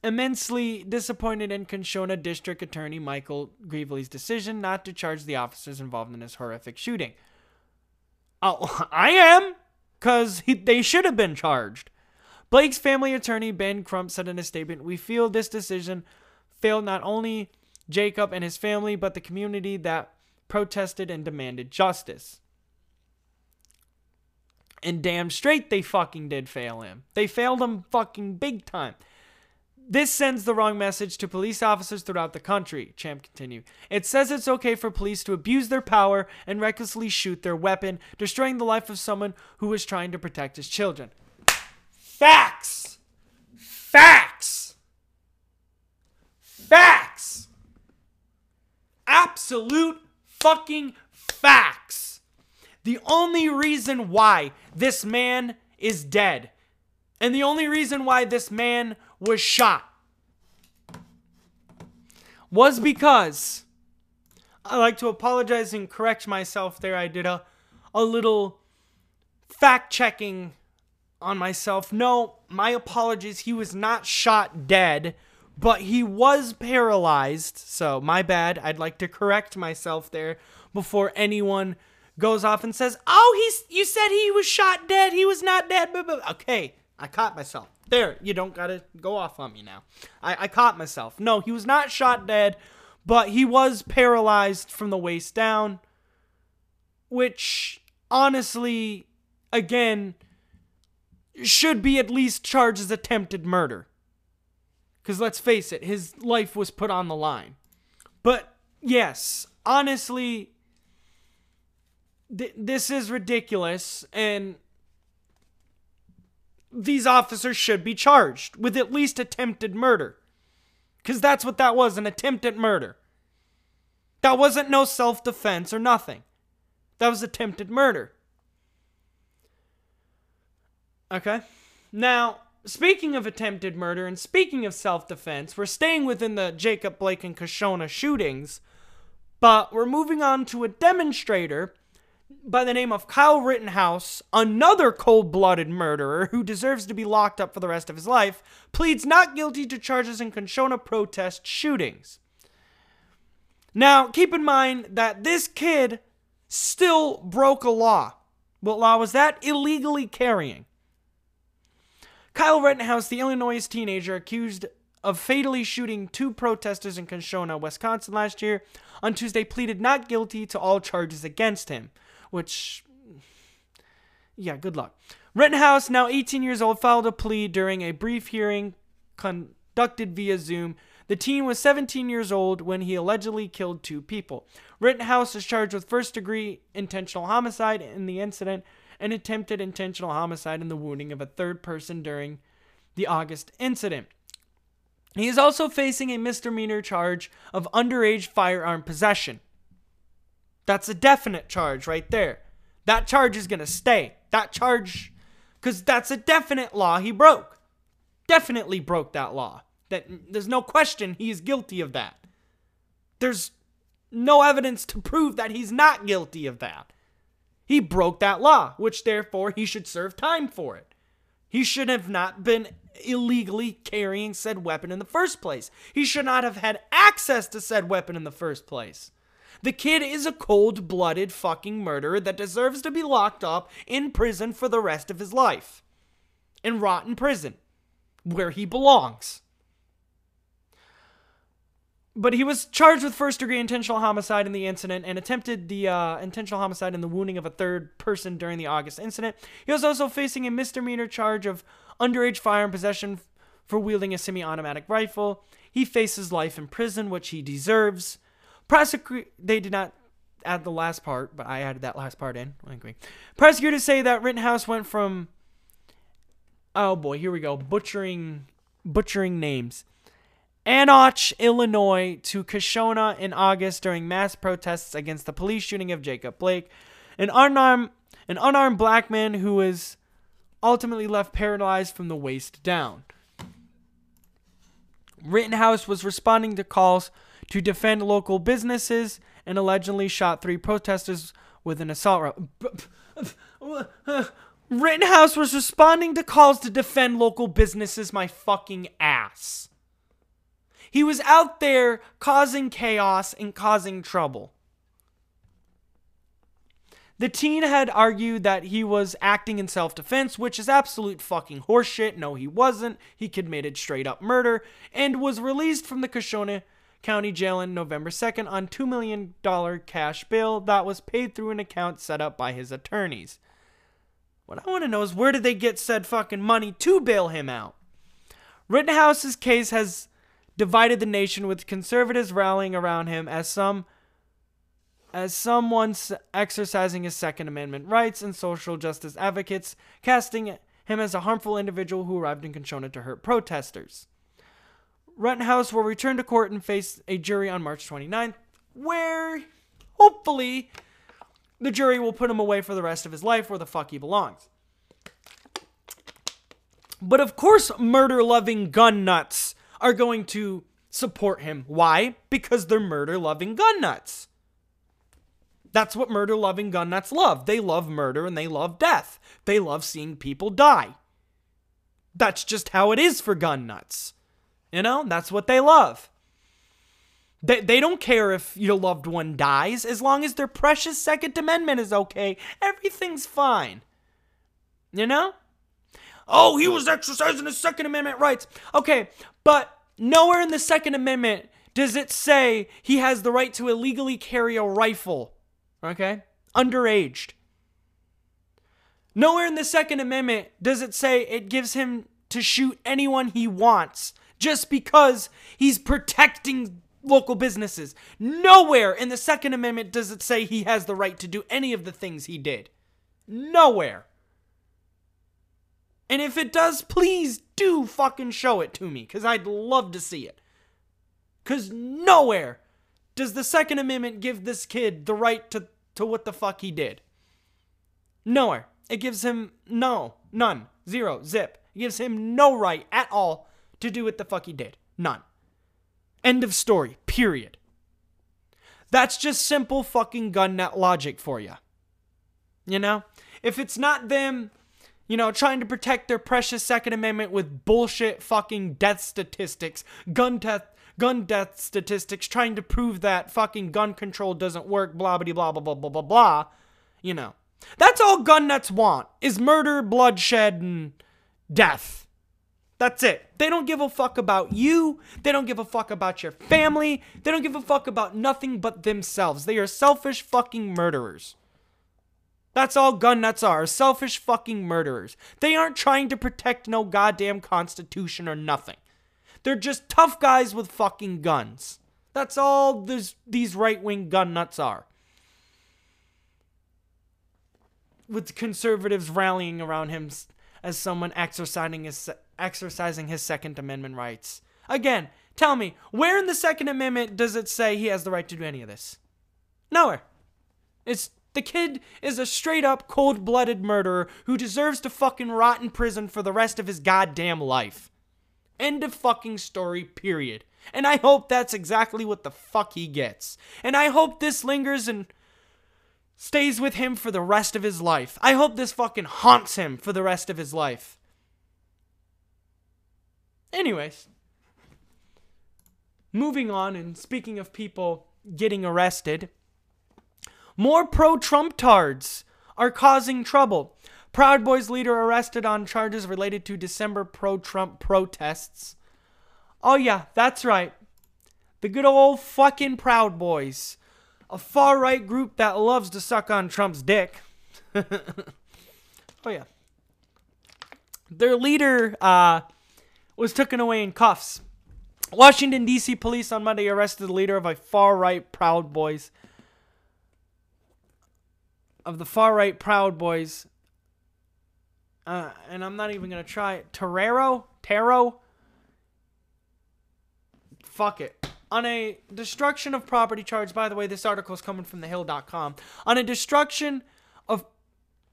immensely disappointed in Kenosha District Attorney Michael Graveley's decision not to charge the officers involved in this horrific shooting. Oh, I am because they should have been charged. Blake's family attorney, Ben Crump, said in a statement We feel this decision failed not only Jacob and his family, but the community that protested and demanded justice. And damn straight they fucking did fail him. They failed him fucking big time. This sends the wrong message to police officers throughout the country, Crump continued. It says it's okay for police to abuse their power and recklessly shoot their weapon, destroying the life of someone who was trying to protect his children. Facts! Facts! Facts! Absolute fucking facts! The only reason why this man is dead, and the only reason why this man was shot was because I like to apologize and correct myself there. I did a a little fact checking on myself. No, my apologies. He was not shot dead, but he was paralyzed. So, my bad. I'd like to correct myself there before anyone goes off and says, "Oh, he's you said he was shot dead. He was not dead." Okay, I caught myself. There, you don't gotta go off on me now. I, I caught myself. No, he was not shot dead, but he was paralyzed from the waist down. Which, honestly, again, should be at least charged as attempted murder. Because let's face it, his life was put on the line. But, yes, honestly, th- this is ridiculous. And these officers should be charged with at least attempted murder. Because that's what that was an attempted murder. That wasn't no self defense or nothing. That was attempted murder. Okay. Now, speaking of attempted murder and speaking of self defense, we're staying within the Jacob Blake and Kenosha shootings, but we're moving on to a demonstrator by the name of Kyle Rittenhouse, another cold blooded murderer who deserves to be locked up for the rest of his life, pleads not guilty to charges in Kenosha protest shootings. Now, keep in mind that this kid still broke a law. What law was that? Illegally carrying. Kyle Rittenhouse, the Illinois teenager accused of fatally shooting two protesters in Kenosha, Wisconsin last year, on Tuesday pleaded not guilty to all charges against him, which. Yeah, good luck. Rittenhouse, now 18 years old, filed a plea during a brief hearing conducted via Zoom. The teen was 17 years old when he allegedly killed two people. Rittenhouse is charged with first degree intentional homicide in the incident and attempted intentional homicide in the wounding of a third person during the August incident. He is also facing a misdemeanor charge of underage firearm possession. That's a definite charge right there. That charge is going to stay. That charge, because that's a definite law he broke. Definitely broke that law. That there's no question he is guilty of that. There's no evidence to prove that he's not guilty of that. He broke that law, which therefore he should serve time for it. He should have not been illegally carrying said weapon in the first place. He should not have had access to said weapon in the first place. The kid is a cold blooded fucking murderer that deserves to be locked up in prison for the rest of his life. In rotten prison, where he belongs but he was charged with first degree intentional homicide in the incident and attempted the uh, intentional homicide in the wounding of a third person during the August incident. He was also facing a misdemeanor charge of underage firearm possession for wielding a semi automatic rifle. He faces life in prison, which he deserves. Prosecu- they did not add the last part, but I added that last part in. Prosecutors say that Rittenhouse went from. Oh boy, here we go. Butchering, butchering names. Anoch, Illinois to Kenosha in August during mass protests against the police shooting of Jacob Blake, an unarmed, an unarmed black man who was ultimately left paralyzed from the waist down. Rittenhouse was responding to calls to defend local businesses and allegedly shot three protesters with an assault rifle. Rittenhouse was responding to calls to defend local businesses, my fucking ass. He was out there causing chaos and causing trouble. The teen had argued that he was acting in self defense, which is absolute fucking horseshit. No, he wasn't. He committed straight up murder and was released from the Kenosha County Jail on November 2nd on $2 million cash bail that was paid through an account set up by his attorneys. What I want to know is where did they get said fucking money to bail him out? Rittenhouse's case has divided the nation with conservatives rallying around him as some as someone exercising his second amendment rights and social justice advocates casting him as a harmful individual who arrived in Kenosha to hurt protesters. Rittenhouse will return to court and face a jury on March 29th where hopefully the jury will put him away for the rest of his life where the fuck he belongs. But of course, murder loving gun nuts are going to support him. Why? Because they're murder loving gun nuts. That's what murder loving gun nuts love. They love murder and they love death. They love seeing people die. That's just how it is for gun nuts. You know, that's what they love. They, they don't care if your loved one dies as long as their precious Second Amendment is okay. Everything's fine. You know? Oh, he was exercising his Second Amendment rights. Okay, but nowhere in the Second Amendment does it say he has the right to illegally carry a rifle. Okay? Underaged. Nowhere in the Second Amendment does it say it gives him to shoot anyone he wants just because he's protecting local businesses. Nowhere in the Second Amendment does it say he has the right to do any of the things he did. Nowhere. And if it does, please do fucking show it to me, because I'd love to see it. Because nowhere does the Second Amendment give this kid the right to, to what the fuck he did. Nowhere. It gives him no, none, zero, zip. It gives him no right at all to do what the fuck he did. None. End of story. Period. That's just simple fucking gun nut logic for you. You know? If it's not them, you know, trying to protect their precious Second Amendment with bullshit fucking death statistics, gun death, gun death statistics, trying to prove that fucking gun control doesn't work, blah blah blah blah blah blah blah blah. You know, that's all gun nuts want is murder, bloodshed, and death. That's it. They don't give a fuck about you. They don't give a fuck about your family. They don't give a fuck about nothing but themselves. They are selfish fucking murderers. That's all gun nuts are selfish fucking murderers. They aren't trying to protect no goddamn constitution or nothing. They're just tough guys with fucking guns. That's all this, these right wing gun nuts are. With conservatives rallying around him as someone exercising his, exercising his Second Amendment rights. Again, tell me, where in the Second Amendment does it say he has the right to do any of this? Nowhere. It's the kid is a straight up cold blooded murderer who deserves to fucking rot in prison for the rest of his goddamn life. End of fucking story, period. And I hope that's exactly what the fuck he gets. And I hope this lingers and stays with him for the rest of his life. I hope this fucking haunts him for the rest of his life. Anyways, moving on, and speaking of people getting arrested, more pro Trump tards are causing trouble. Proud Boys leader arrested on charges related to December pro Trump protests. Oh, yeah, that's right. The good old fucking Proud Boys. A far right group that loves to suck on Trump's dick. oh, yeah. Their leader uh, was taken away in cuffs. Washington, D.C. police on Monday arrested the leader of a far right Proud Boys of the far right Proud Boys. Uh, and I'm not even gonna try it. Terrero, Taro. Fuck it. On a destruction of property charge. By the way, this article is coming from thehill.com. On a destruction of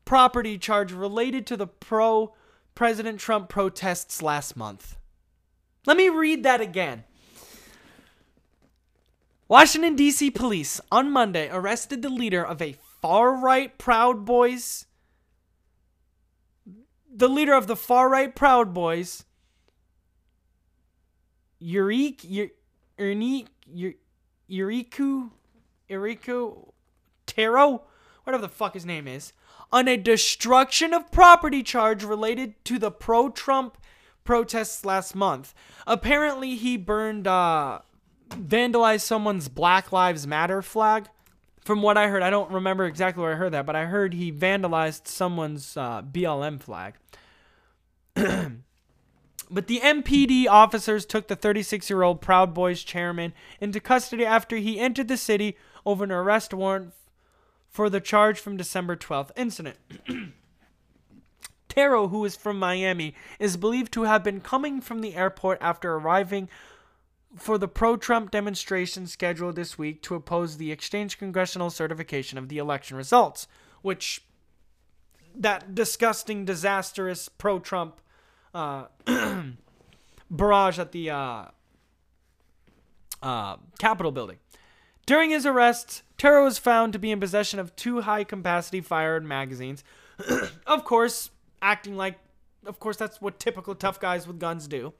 property charge related to the pro President Trump protests last month. Let me read that again. Washington, D.C. police on Monday arrested the leader of a far right Proud Boys, the leader of the far right Proud Boys, Yurik, Uriku, Uriku, Uriku, Taro, whatever the fuck his name is, on a destruction of property charge related to the pro Trump protests last month. Apparently, he burned, uh, vandalized someone's Black Lives Matter flag from what I heard, I don't remember exactly where I heard that, but I heard he vandalized someone's uh, BLM flag. but the MPD officers took the 36 year old Proud Boys chairman into custody after he entered the city over an arrest warrant for the charge from December 12th incident. Taro, who is from Miami, is believed to have been coming from the airport after arriving for the pro Trump demonstration scheduled this week to oppose the exchange congressional certification of the election results, which that disgusting, disastrous pro Trump uh, barrage at the uh, uh, Capitol building. During his arrest, Taro was found to be in possession of two high capacity fired magazines. of course, acting like, of course, that's what typical tough guys with guns do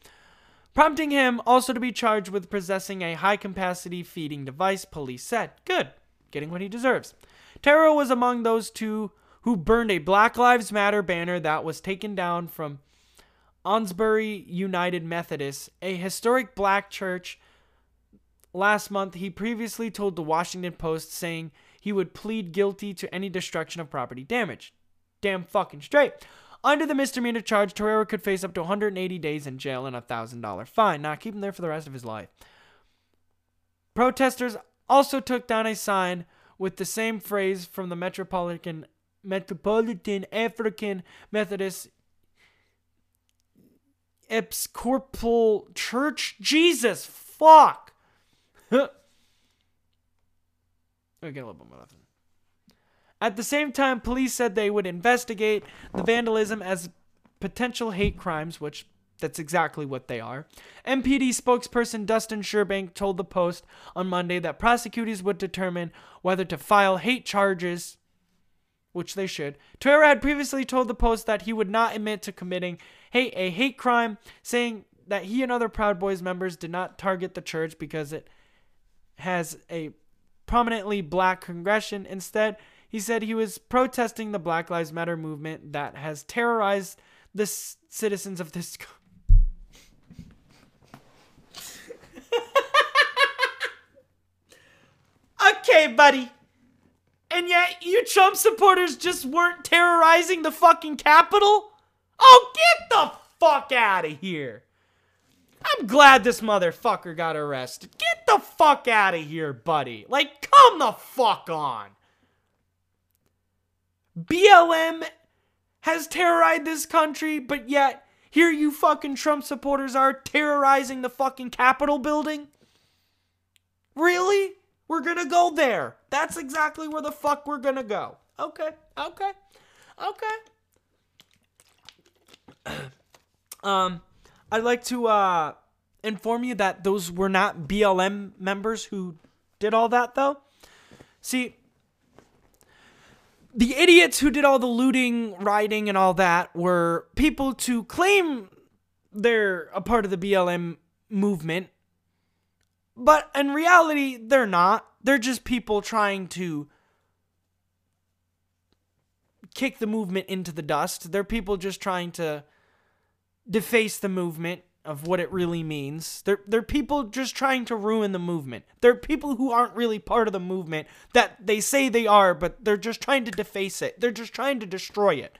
prompting him also to be charged with possessing a high capacity feeding device, police said. Good, getting what he deserves. Taro was among those two who burned a Black Lives Matter banner that was taken down from Asbury United Methodist, a historic black church. Last month, he previously told the Washington Post saying he would plead guilty to any destruction of property damage. Damn fucking straight. Under the misdemeanor charge, Torero could face up to 180 days in jail and a $1,000 fine. Now, keep him there for the rest of his life. Protesters also took down a sign with the same phrase from the Metropolitan Metropolitan African Methodist Episcopal Church. Jesus, fuck. We get a little bit more. At the same time, police said they would investigate the vandalism as potential hate crimes, which that's exactly what they are. MPD spokesperson Dustin Sternbeck told the Post on Monday that prosecutors would determine whether to file hate charges, which they should. Torreira had previously told the Post that he would not admit to committing hate, a hate crime, saying that he and other Proud Boys members did not target the church because it has a prominently black congregation. Instead, he said he was protesting the Black Lives Matter movement that has terrorized the c- citizens of this. co- okay, buddy. And yet, you Trump supporters just weren't terrorizing the fucking Capitol? Oh, get the fuck out of here. I'm glad this motherfucker got arrested. Get the fuck out of here, buddy. Like, come the fuck on. BLM has terrorized this country, but yet here you fucking Trump supporters are terrorizing the fucking Capitol building? Really? We're gonna go there. That's exactly where the fuck we're gonna go. Okay, okay, okay. um, I'd like to uh inform you that those were not BLM members who did all that, though. See, the idiots who did all the looting, rioting, and all that were people to claim they're a part of the BLM movement, but in reality, they're not. They're just people trying to kick the movement into the dust. They're people just trying to deface the movement of what it really means. They're they're people just trying to ruin the movement. They're people who aren't really part of the movement that they say they are, but they're just trying to deface it. They're just trying to destroy it.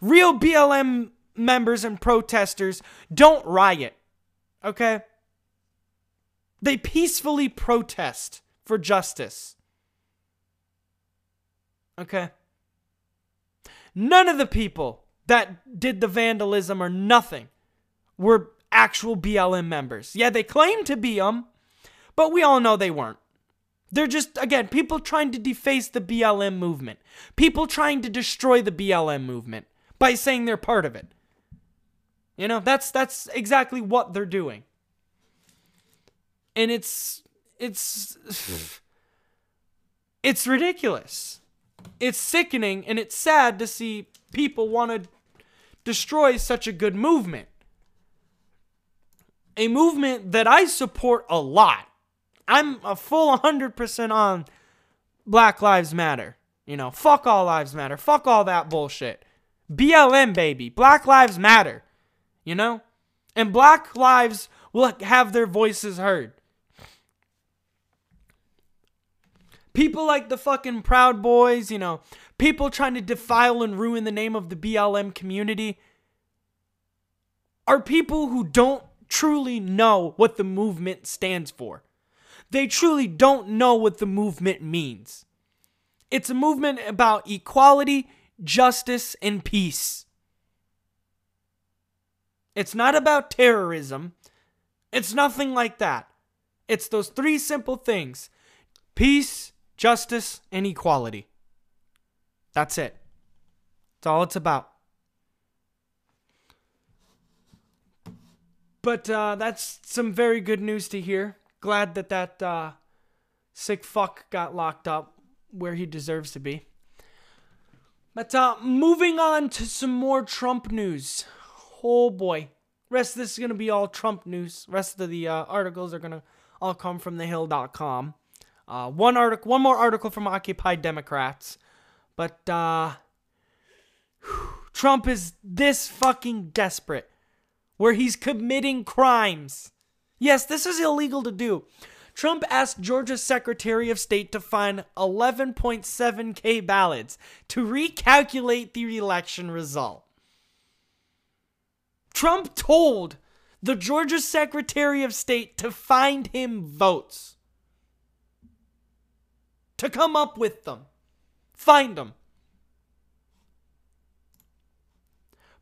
Real BLM members and protesters don't riot. Okay? They peacefully protest for justice. Okay? None of the people that did the vandalism or nothing were actual BLM members. Yeah, they claim to be them, but we all know they weren't. They're just, again, people trying to deface the BLM movement. People trying to destroy the BLM movement by saying they're part of it. You know, that's that's exactly what they're doing. And it's it's it's ridiculous. It's sickening and it's sad to see people want to destroy such a good movement a movement that I support a lot. I'm a full 100% on Black Lives Matter. You know, fuck all lives matter. Fuck all that bullshit. BLM, baby. Black Lives Matter. You know? And black lives will have their voices heard. People like the fucking Proud Boys, you know, people trying to defile and ruin the name of the BLM community are people who don't truly know what the movement stands for. They truly don't know what the movement means. It's a movement about equality, justice, and peace. It's not about terrorism. It's nothing like that. It's those three simple things peace, justice, and equality. That's it. That's all it's about. But uh, that's some very good news to hear. Glad that that uh, sick fuck got locked up where he deserves to be. But uh, moving on to some more Trump news. Oh boy. Rest of this is going to be all Trump news. Rest of the uh, articles are going to all come from thehill.com. Uh, one article, one more article from Occupy Democrats. But uh, Trump is this fucking desperate where he's committing crimes. Yes, this is illegal to do. Trump asked Georgia's Secretary of State to find 11.7k ballots to recalculate the election result. Trump told the Georgia Secretary of State to find him votes. To come up with them. Find them.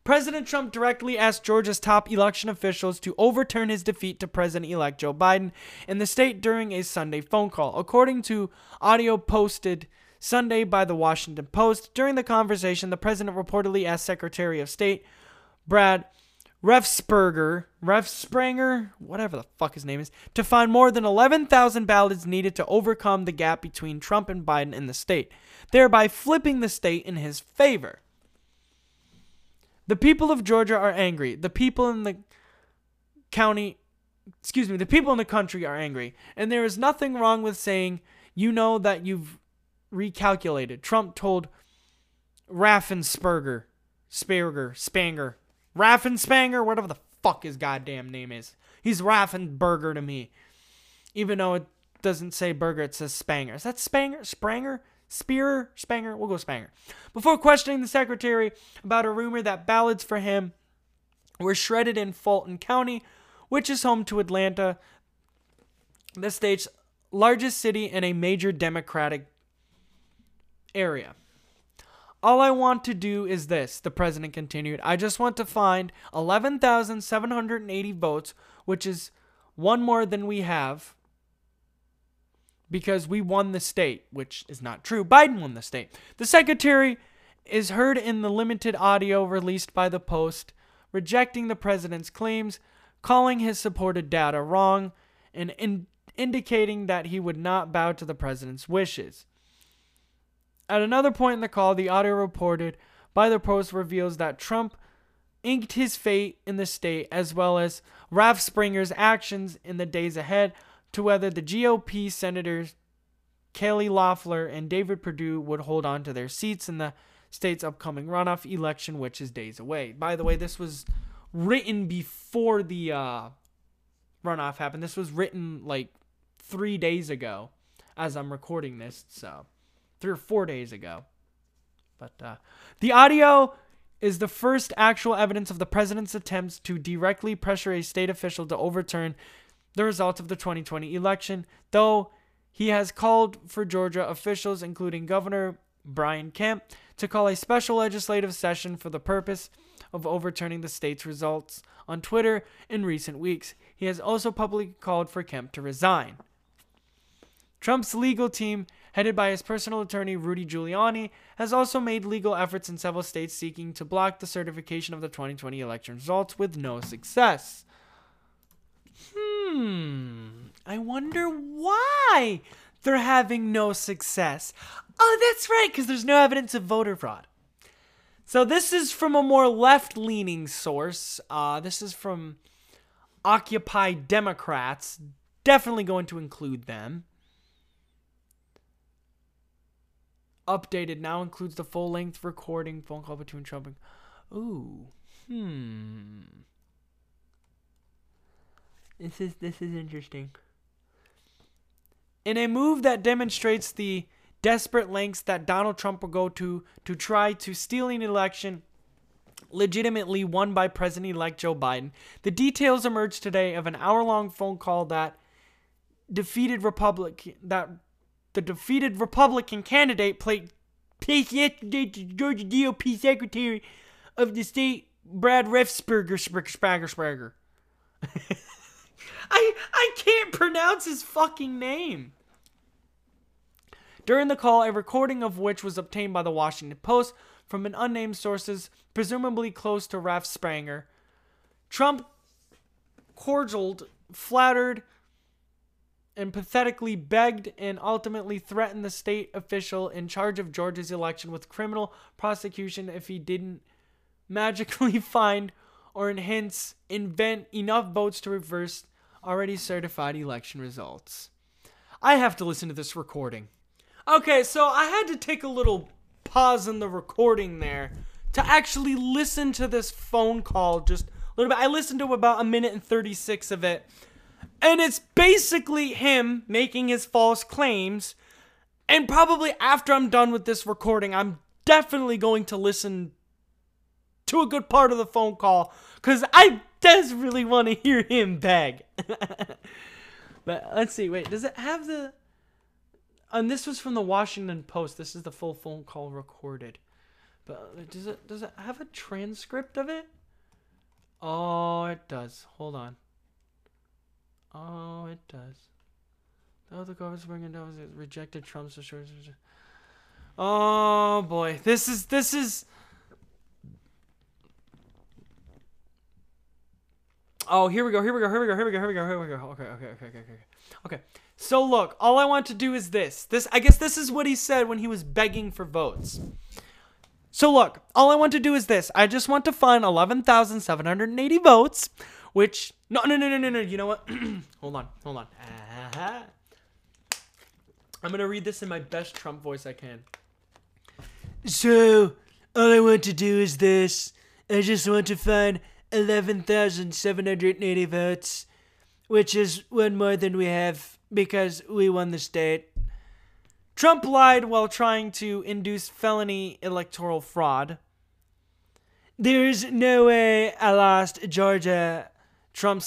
President Trump directly asked Georgia's top election officials to overturn his defeat to President elect Joe Biden in the state during a Sunday phone call. According to audio posted Sunday by the Washington Post. During the conversation, the president reportedly asked Secretary of State Brad Refsperger, Refspranger, whatever the fuck his name is, to find more than 11,000 ballots needed to overcome the gap between Trump and Biden in the state, thereby flipping the state in his favor. The people of Georgia are angry. The people in the county, excuse me, the people in the country are angry. And there is nothing wrong with saying, you know that you've recalculated. Trump told Raffensperger, Sperger, Spanger, Raffenspanger, whatever the fuck his goddamn name is. He's Raffenberger to me. Even though it doesn't say burger, it says Spanger. Is that Spanger? Spranger? Spearer? Spanger? We'll go Spanger. Before questioning the secretary about a rumor that ballots for him were shredded in Fulton County, which is home to Atlanta, the state's largest city and a major Democratic area. All I want to do is this, the president continued. I just want to find 11,780 votes, which is one more than we have because we won the state, which is not true. Biden won the state. The secretary is heard in the limited audio released by the Post, rejecting the president's claims, calling his supported data wrong, and in- indicating that he would not bow to the president's wishes. At another point in the call, the audio reported by the Post reveals that Trump inked his fate in the state as well as Ralph Springer's actions in the days ahead to whether the GOP senators Kelly Loeffler and David Perdue would hold on to their seats in the state's upcoming runoff election, which is days away. By the way, this was written before the uh, runoff happened. This was written like three days ago as I'm recording this, so three or four days ago. But uh, the audio is the first actual evidence of the president's attempts to directly pressure a state official to overturn the results of the 2020 election, though he has called for Georgia officials, including Governor Brian Kemp, to call a special legislative session for the purpose of overturning the state's results on Twitter in recent weeks. He has also publicly called for Kemp to resign. Trump's legal team, headed by his personal attorney Rudy Giuliani, has also made legal efforts in several states seeking to block the certification of the 2020 election results with no success. Hmm, I wonder why they're having no success. Oh, that's right, because there's no evidence of voter fraud. So this is from a more left-leaning source. Uh, this is from Occupy Democrats. Definitely going to include them. Updated now includes the full-length recording phone call between Trump and. Ooh, hmm. This is this is interesting. In a move that demonstrates the desperate lengths that Donald Trump will go to to try to steal an election legitimately won by President-elect Joe Biden, the details emerged today of an hour-long phone call that defeated Republic that the defeated Republican candidate played yesterday to Georgia GOP Secretary of the State Brad Refsperger Sprager Sprager. I I can't pronounce his fucking name. During the call, a recording of which was obtained by the Washington Post from an unnamed sources, presumably close to Ralph Spranger, Trump cordialed, flattered, and pathetically begged and ultimately threatened the state official in charge of Georgia's election with criminal prosecution if he didn't magically find or hence invent enough votes to reverse already certified election results. I have to listen to this recording. Okay, so I had to take a little pause in the recording there to actually listen to this phone call just a little bit. I listened to about a minute and 36 of it. And it's basically him making his false claims. And probably after I'm done with this recording, I'm definitely going to listen to a good part of the phone call because I does really want to hear him beg. but let's see. Wait, does it have the? And this was from the Washington Post. This is the full phone call recorded. But does it does it have a transcript of it? Oh, it does. Hold on. Oh, it does. The other government's bringing down rejected Trump's assurance. Oh boy, this is this is. Oh, here we go. Here we go. Here we go. Here we go. Here we go. Here we go. Okay. Okay. Okay. Okay. Okay. Okay. So look, all I want to do is this. This I guess this is what he said when he was begging for votes. So look, all I want to do is this. I just want to find 11,780 votes, which no no no no no no. You know what? hold on. Hold on. Uh-huh. I'm going to read this in my best Trump voice I can. So, all I want to do is this. I just want to find 11,780 votes, which is one more than we have because we won the state. Trump lied while trying to induce felony electoral fraud. There's no way I lost Georgia. Trump.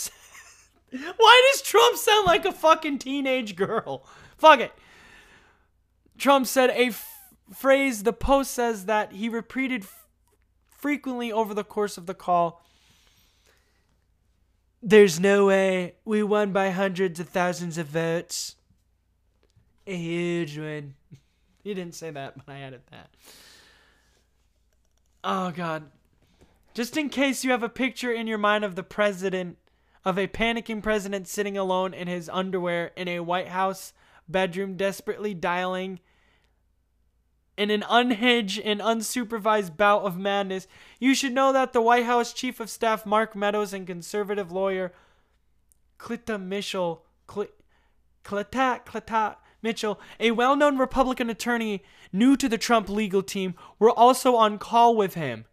Why does Trump sound like a fucking teenage girl? Fuck it. Trump said a f- phrase the Post says that he repeated f- frequently over the course of the call. There's no way we won by hundreds of thousands of votes. A huge win. He didn't say that, but I added that. Oh, God. Just in case you have a picture in your mind of the president, of a panicking president sitting alone in his underwear in a White House bedroom, desperately dialing in an unhinged and unsupervised bout of madness, you should know that the White House Chief of Staff Mark Meadows and conservative lawyer Cleta Mitchell, Cl- Cleta, Cleta Mitchell, a well known Republican attorney new to the Trump legal team, were also on call with him.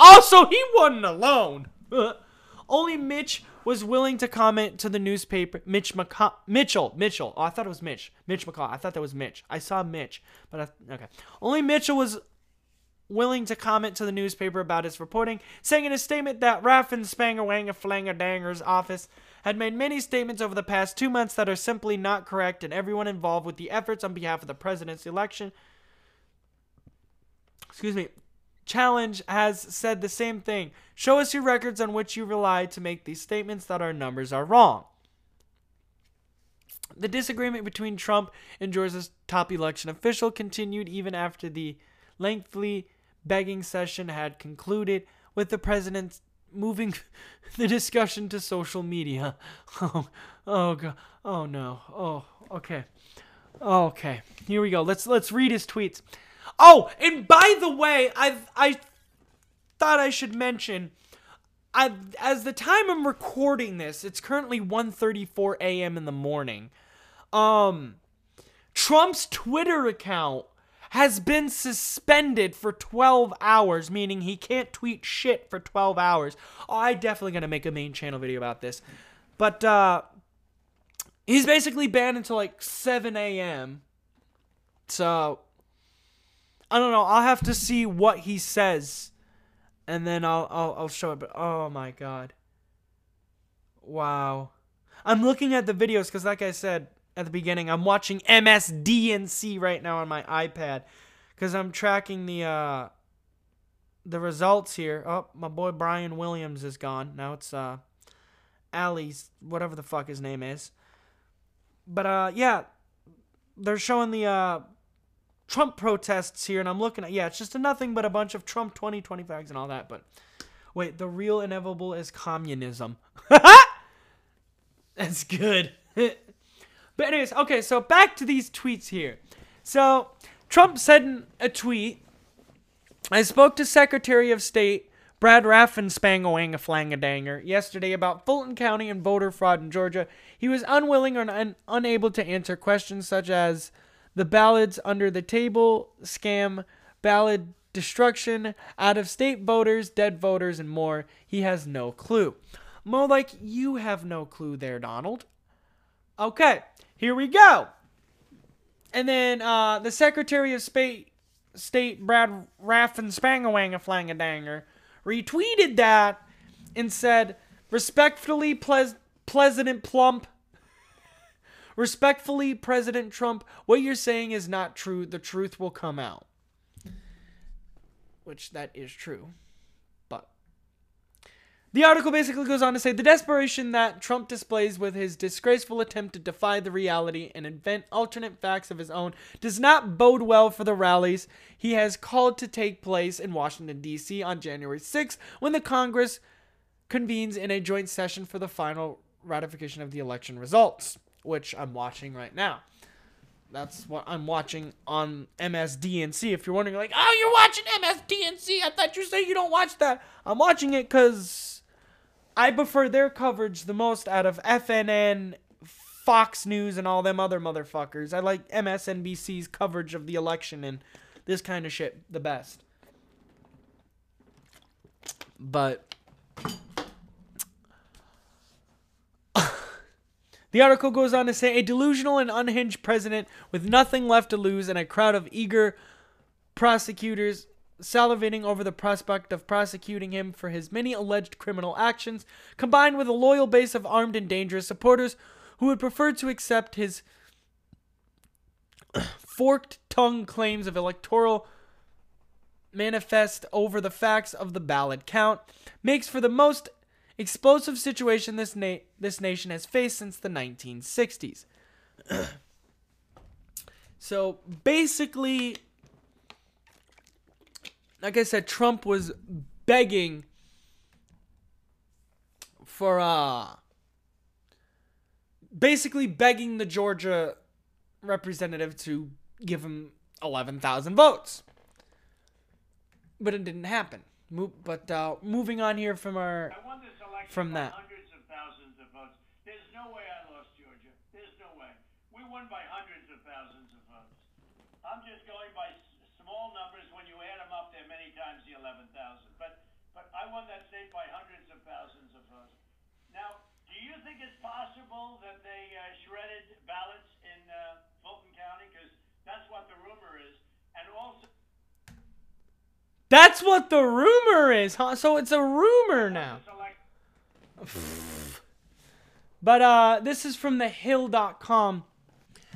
Also, he wasn't alone. Only Mitch was willing to comment to the newspaper. Mitch Mitchell, Mitchell. Oh, I thought it was Mitch. Mitch McCall. I thought that was Mitch. I saw Mitch, but I, okay. Only Mitchell was willing to comment to the newspaper about his reporting, saying in a statement that Raffin Spanger Wanger Flanger Danger's office had made many statements over the past two months that are simply not correct, and everyone involved with the efforts on behalf of the president's election. Excuse me. Challenge has said the same thing. Show us your records on which you rely to make these statements that our numbers are wrong. The disagreement between Trump and Georgia's top election official continued even after the lengthy begging session had concluded, with the president moving the discussion to social media. Oh, oh god. Oh no. Oh, okay. Okay. Here we go. Let's let's read his tweets. Oh, and by the way, I I thought I should mention I as the time I'm recording this, it's currently 1:34 a.m. in the morning. Um Trump's Twitter account has been suspended for 12 hours, meaning he can't tweet shit for 12 hours. Oh, I definitely gonna make a main channel video about this. But uh he's basically banned until like 7 a.m. So I don't know. I'll have to see what he says, and then I'll I'll, I'll show it. But oh my god, wow! I'm looking at the videos because, like I said at the beginning, I'm watching MSDNC right now on my iPad because I'm tracking the uh the results here. Oh, my boy Brian Williams is gone. Now it's uh Ali's whatever the fuck his name is. But uh yeah, they're showing the uh Trump protests here, and I'm looking at yeah, it's just a nothing but a bunch of Trump 2020 flags and all that. But wait, the real inevitable is communism. That's good. but anyways, okay, so back to these tweets here. So Trump said in a tweet, I spoke to Secretary of State Brad Raffenspangoangaflangadanger yesterday about Fulton County and voter fraud in Georgia. He was unwilling or un- unable to answer questions such as the ballots under the table scam, ballot destruction, out of state voters, dead voters, and more. He has no clue. More like you have no clue there, Donald. Okay, here we go. And then uh, the Secretary of State, State Brad Raffenspangoangaflangadanger retweeted that and said, respectfully, Ples- President Plump, respectfully, President Trump, what you're saying is not true. The truth will come out. Which that is true. But The article basically goes on to say the desperation that Trump displays with his disgraceful attempt to defy the reality and invent alternate facts of his own does not bode well for the rallies he has called to take place in Washington, D.C. on January 6th when the Congress convenes in a joint session for the final ratification of the election results, which I'm watching right now. That's what I'm watching on MSDNC. If you're wondering, like, oh, you're watching MSDNC. I thought you said you don't watch that. I'm watching it because I prefer their coverage the most out of FNN, Fox News, and all them other motherfuckers. I like MSNBC's coverage of the election and this kind of shit the best. But The article goes on to say a delusional and unhinged president with nothing left to lose and a crowd of eager prosecutors salivating over the prospect of prosecuting him for his many alleged criminal actions, combined with a loyal base of armed and dangerous supporters who would prefer to accept his forked tongue claims of electoral manifest over the facts of the ballot count, makes for the most explosive situation this na- this nation has faced since the 1960s. so basically, like I said, Trump was begging for uh basically begging the Georgia representative to give him 11,000 votes. But it didn't happen. Mo- but uh, moving on here from our I won this election From that. hundreds of thousands of votes. There's no way I lost Georgia. There's no way. We won by hundreds of thousands of votes. I'm just going by small numbers. When you add them up, they're many times the 11,000. But but I won that state by hundreds of thousands of votes. Now, do you think it's possible that they uh, shredded ballots in uh, Fulton County? Because that's what the rumor is. And also. That's what the rumor is, huh? So it's a rumor now. But uh, this is from thehill.com.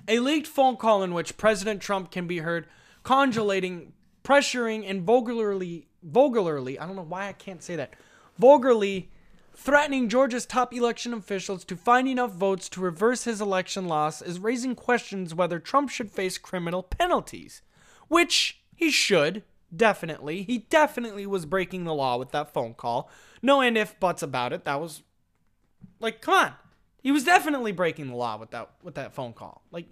A leaked phone call in which President Trump can be heard conjulating, pressuring, and vulgarly, vulgarly, I don't know why I can't say that, vulgarly threatening Georgia's top election officials to find enough votes to reverse his election loss is raising questions whether Trump should face criminal penalties. Which he should, definitely. He definitely was breaking the law with that phone call. No and if buts about it. That was like, come on. He was definitely breaking the law with that with that phone call. Like,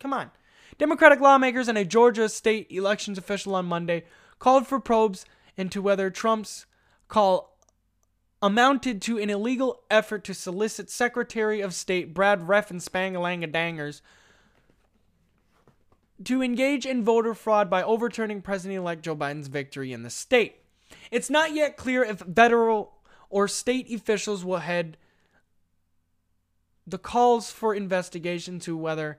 come on. Democratic lawmakers and a Georgia state elections official on Monday called for probes into whether Trump's call amounted to an illegal effort to solicit Secretary of State Brad Reffenspanglangadangers to engage in voter fraud by overturning President-elect Joe Biden's victory in the state. It's not yet clear if federal or state officials will head the calls for investigation to whether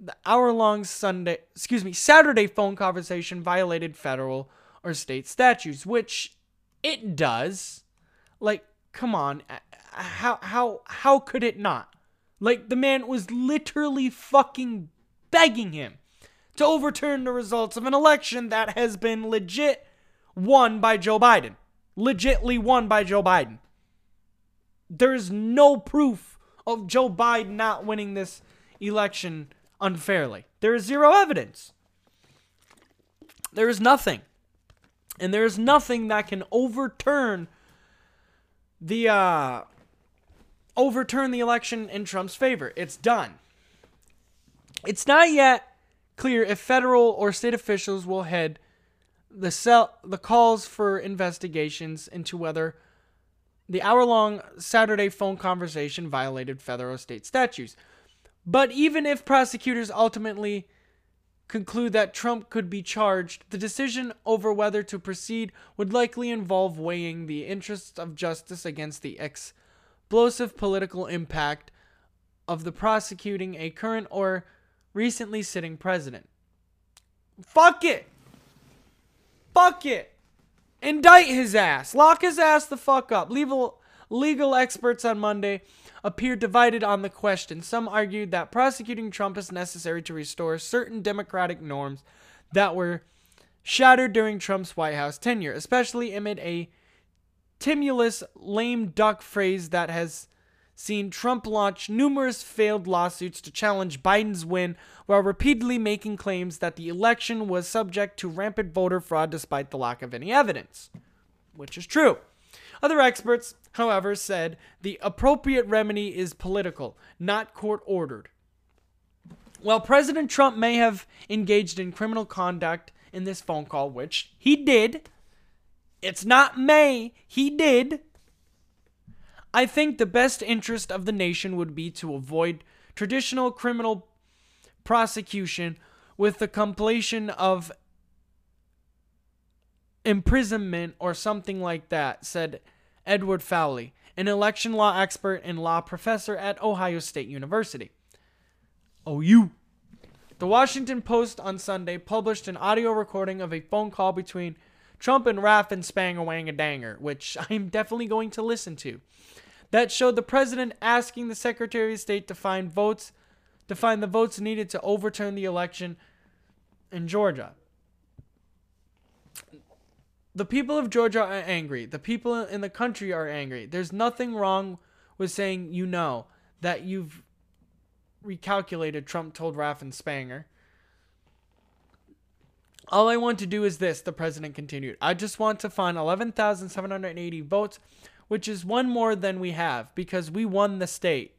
the hour-long Sunday, excuse me, Saturday phone conversation violated federal or state statutes, which it does. Like, come on, how how how could it not? Like the man was literally fucking begging him to overturn the results of an election that has been legit won by Joe Biden. Legitly won by Joe Biden. There's no proof of Joe Biden not winning this election unfairly. There is zero evidence. There is nothing. And there is nothing that can overturn the uh overturn the election in Trump's favor. It's done. It's not yet clear if federal or state officials will head the cell the calls for investigations into whether the hour-long Saturday phone conversation violated federal or state statutes. But even if prosecutors ultimately conclude that Trump could be charged, the decision over whether to proceed would likely involve weighing the interests of justice against the explosive political impact of the prosecuting a current or recently sitting president. Fuck it. Fuck it. Indict his ass. Lock his ass the fuck up. Legal legal experts on Monday appeared divided on the question. Some argued that prosecuting Trump is necessary to restore certain democratic norms that were shattered during Trump's White House tenure, especially amid a timulous lame duck phrase that has seen Trump launch numerous failed lawsuits to challenge Biden's win while repeatedly making claims that the election was subject to rampant voter fraud despite the lack of any evidence, which is true. Other experts, however, said the appropriate remedy is political, not court ordered. While President Trump may have engaged in criminal conduct in this phone call, which he did, it's not may, he did. I think the best interest of the nation would be to avoid traditional criminal prosecution with the completion of imprisonment or something like that, said Edward Foley, an election law expert and law professor at Ohio State University. Oh, OU. The Washington Post on Sunday published an audio recording of a phone call between Trump and Raffenspanger Wangadanger, which I'm definitely going to listen to. That showed the president asking the Secretary of State to find votes to find the votes needed to overturn the election in Georgia. The people of Georgia are angry. The people in the country are angry. There's nothing wrong with saying you know that you've recalculated, Trump told Raffenspanger. All I want to do is this, the president continued. I just want to find 11,780 votes, which is one more than we have because we won the state.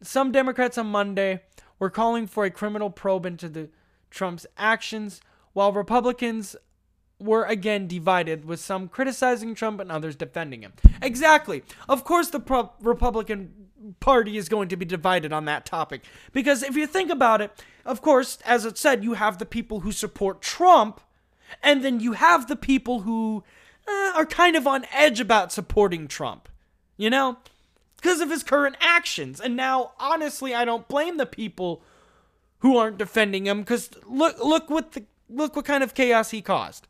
Some Democrats on Monday were calling for a criminal probe into the Trump's actions, while Republicans were again divided, with some criticizing Trump and others defending him. Exactly. Of course, the pro- Republican Party is going to be divided on that topic. Because if you think about it, of course, as it said, you have the people who support Trump, and then you have the people who uh, are kind of on edge about supporting Trump. You know? Because of his current actions. And now, honestly, I don't blame the people who aren't defending him because look look what the look what kind of chaos he caused.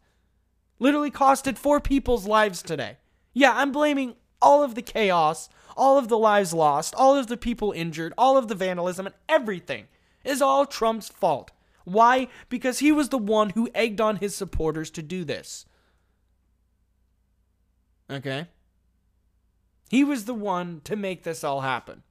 Literally costed four people's lives today. Yeah, I'm blaming all of the chaos, all of the lives lost, all of the people injured, all of the vandalism and everything is all Trump's fault. Why? Because he was the one who egged on his supporters to do this. Okay? He was the one to make this all happen.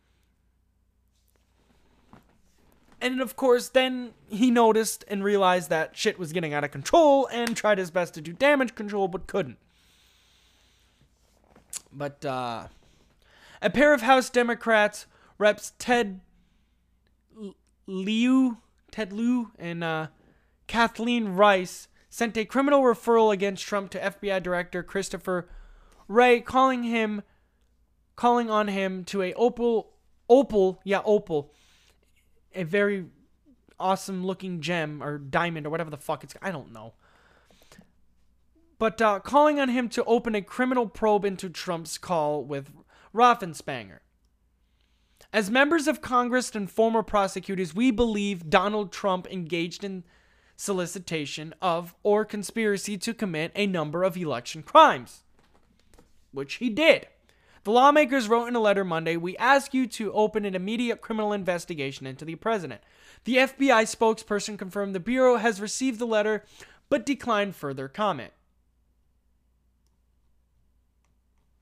And of course, then he noticed and realized that shit was getting out of control and tried his best to do damage control but couldn't. But uh, a pair of House Democrats, Reps Ted Lieu, Ted Lieu, and uh, Kathleen Rice sent a criminal referral against Trump to FBI Director Christopher Wray, calling him, calling on him to a opal, opal, yeah, opal, a very awesome looking gem or diamond or whatever the fuck it's. I don't know. But uh, calling on him to open a criminal probe into Trump's call with Raffenspanger. As members of Congress and former prosecutors, we believe Donald Trump engaged in solicitation of or conspiracy to commit a number of election crimes, which he did. The lawmakers wrote in a letter Monday We ask you to open an immediate criminal investigation into the president. The FBI spokesperson confirmed the Bureau has received the letter but declined further comment.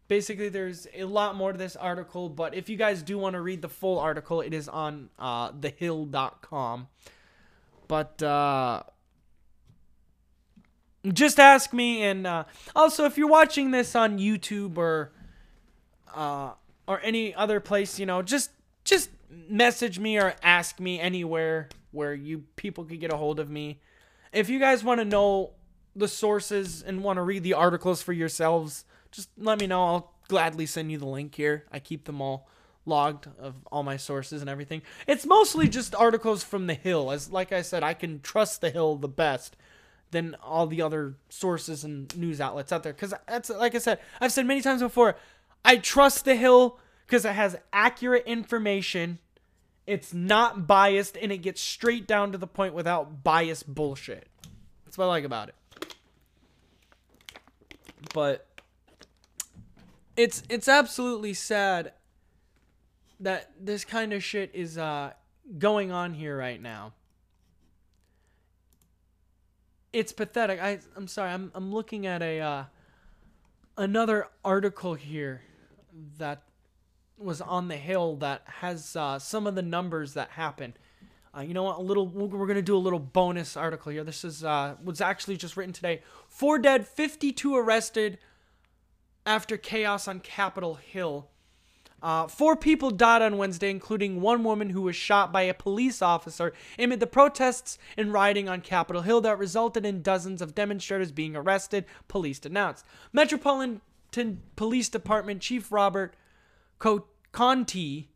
Basically, there's a lot more to this article, but if you guys do want to read the full article, it is on uh, thehill.com. But uh, just ask me, and uh, also if you're watching this on YouTube or uh, or any other place, you know, just just message me or ask me anywhere where you people could get a hold of me. If you guys want to know the sources and want to read the articles for yourselves, just let me know. I'll gladly send you the link here. I keep them all logged of all my sources and everything. It's mostly just articles from the Hill. As like I said, I can trust the Hill the best than all the other sources and news outlets out there cuz that's like I said, I've said many times before, I trust the Hill cuz it has accurate information. It's not biased and it gets straight down to the point without biased bullshit. That's what I like about it. But it's it's absolutely sad that this kind of shit is uh going on here right now. It's pathetic. I I'm sorry. I'm I'm looking at a uh another article here that was on the Hill that has uh, some of the numbers that happen. Uh, you know what? A little. We're gonna do a little bonus article here. This is uh, was actually just written today. Four dead, 52 arrested after chaos on Capitol Hill. Uh, four people died on Wednesday, including one woman who was shot by a police officer amid the protests and rioting on Capitol Hill that resulted in dozens of demonstrators being arrested, police announced. Metropolitan Police Department Chief Robert Co- Contee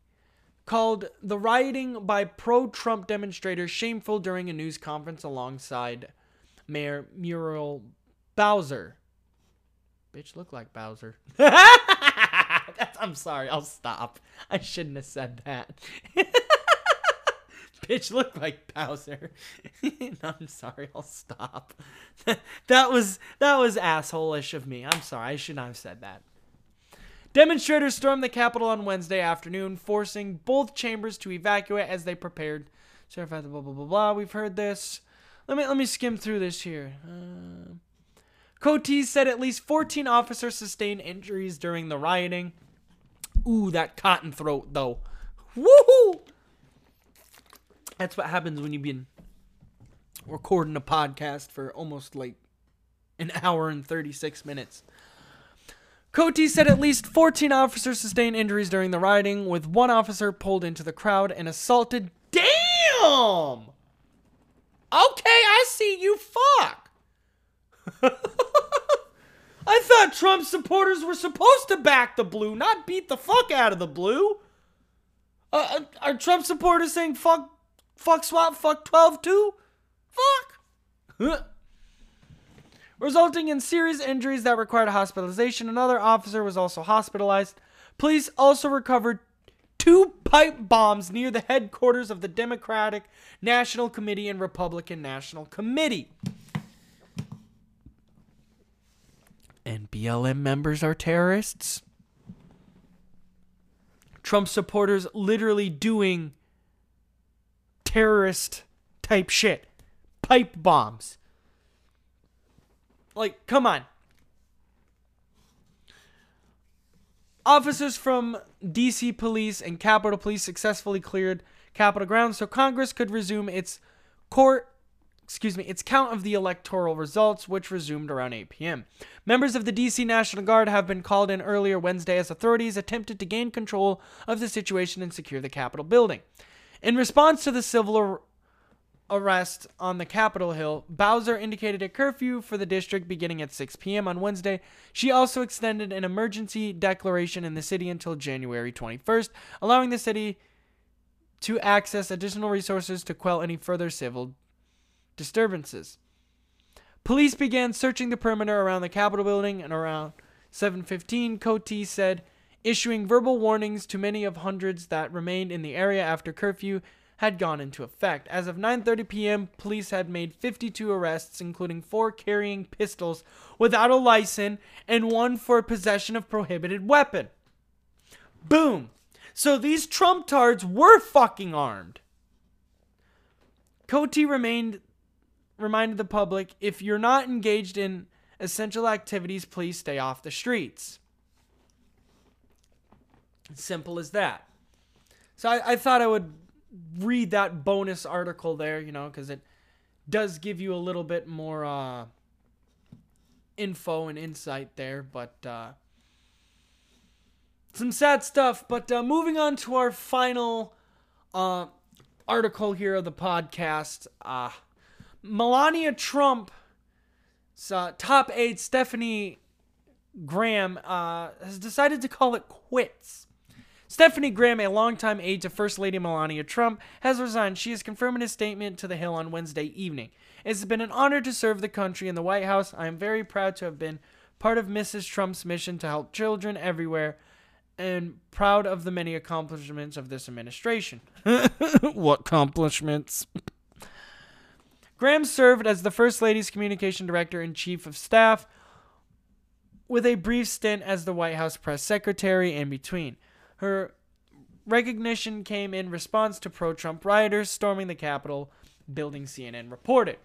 called the rioting by pro Trump demonstrators shameful during a news conference alongside Mayor Muriel Bowser. Bitch, look like Bowser. I'm sorry, I'll stop. I shouldn't have said that. Bitch, look like Bowser. I'm sorry, I'll stop. that was that was asshole-ish of me. I'm sorry, I should not have said that. Demonstrators stormed the Capitol on Wednesday afternoon, forcing both chambers to evacuate as they prepared. Blah blah blah blah blah. We've heard this. Let me let me skim through this here. Uh, Cote said at least 14 officers sustained injuries during the rioting. Ooh, that cotton throat though. Woohoo! That's what happens when you've been recording a podcast for almost like an hour and 36 minutes. Cote said at least 14 officers sustained injuries during the rioting, with one officer pulled into the crowd and assaulted. Damn! Okay, I see you fuck. I thought Trump supporters were supposed to back the blue, not beat the fuck out of the blue. Uh, uh are Trump supporters saying fuck, fuck swap, fuck 12 too? Fuck. Resulting in serious injuries that required hospitalization. Another officer was also hospitalized. Police also recovered two pipe bombs near the headquarters of the Democratic National Committee and Republican National Committee. And BLM members are terrorists. Trump supporters literally doing terrorist type shit. Pipe bombs. Like, come on. Officers from DC Police and Capitol Police successfully cleared Capitol grounds so Congress could resume its court excuse me, its count of the electoral results, which resumed around 8 p.m. Members of the DC National Guard have been called in earlier Wednesday as authorities attempted to gain control of the situation and secure the Capitol building. In response to the civil ar- arrest on the Capitol Hill, Bowser indicated a curfew for the district beginning at 6 p.m. on Wednesday. She also extended an emergency declaration in the city until January 21st, allowing the city to access additional resources to quell any further civil disturbances. Police began searching the perimeter around the Capitol building and around 7:15 Cote said issuing verbal warnings to many of hundreds that remained in the area after curfew had gone into effect. As of 9:30 p.m., police had made 52 arrests including 4 carrying pistols without a license and one for possession of prohibited weapon. Boom. So these Trump tards were fucking armed. Cote remained reminded the public if you're not engaged in essential activities, please stay off the streets. Simple as that. So I, I thought I would read that bonus article there, you know, because it does give you a little bit more uh, info and insight there, but uh, some sad stuff. But uh, moving on to our final uh, article here of the podcast. Melania Trump, uh, top aide Stephanie Graham, uh, has decided to call it quits. Stephanie Graham, a longtime aide to First Lady Melania Trump, has resigned. She has confirmed in a statement to The Hill on Wednesday evening. It has been an honor to serve the country in the White House. I am very proud to have been part of Mrs. Trump's mission to help children everywhere and proud of the many accomplishments of this administration. what accomplishments? Graham served as the First Lady's communication director and chief of staff, with a brief stint as the White House press secretary in between. Her recognition came in response to pro Trump rioters storming the Capitol building, CNN reported.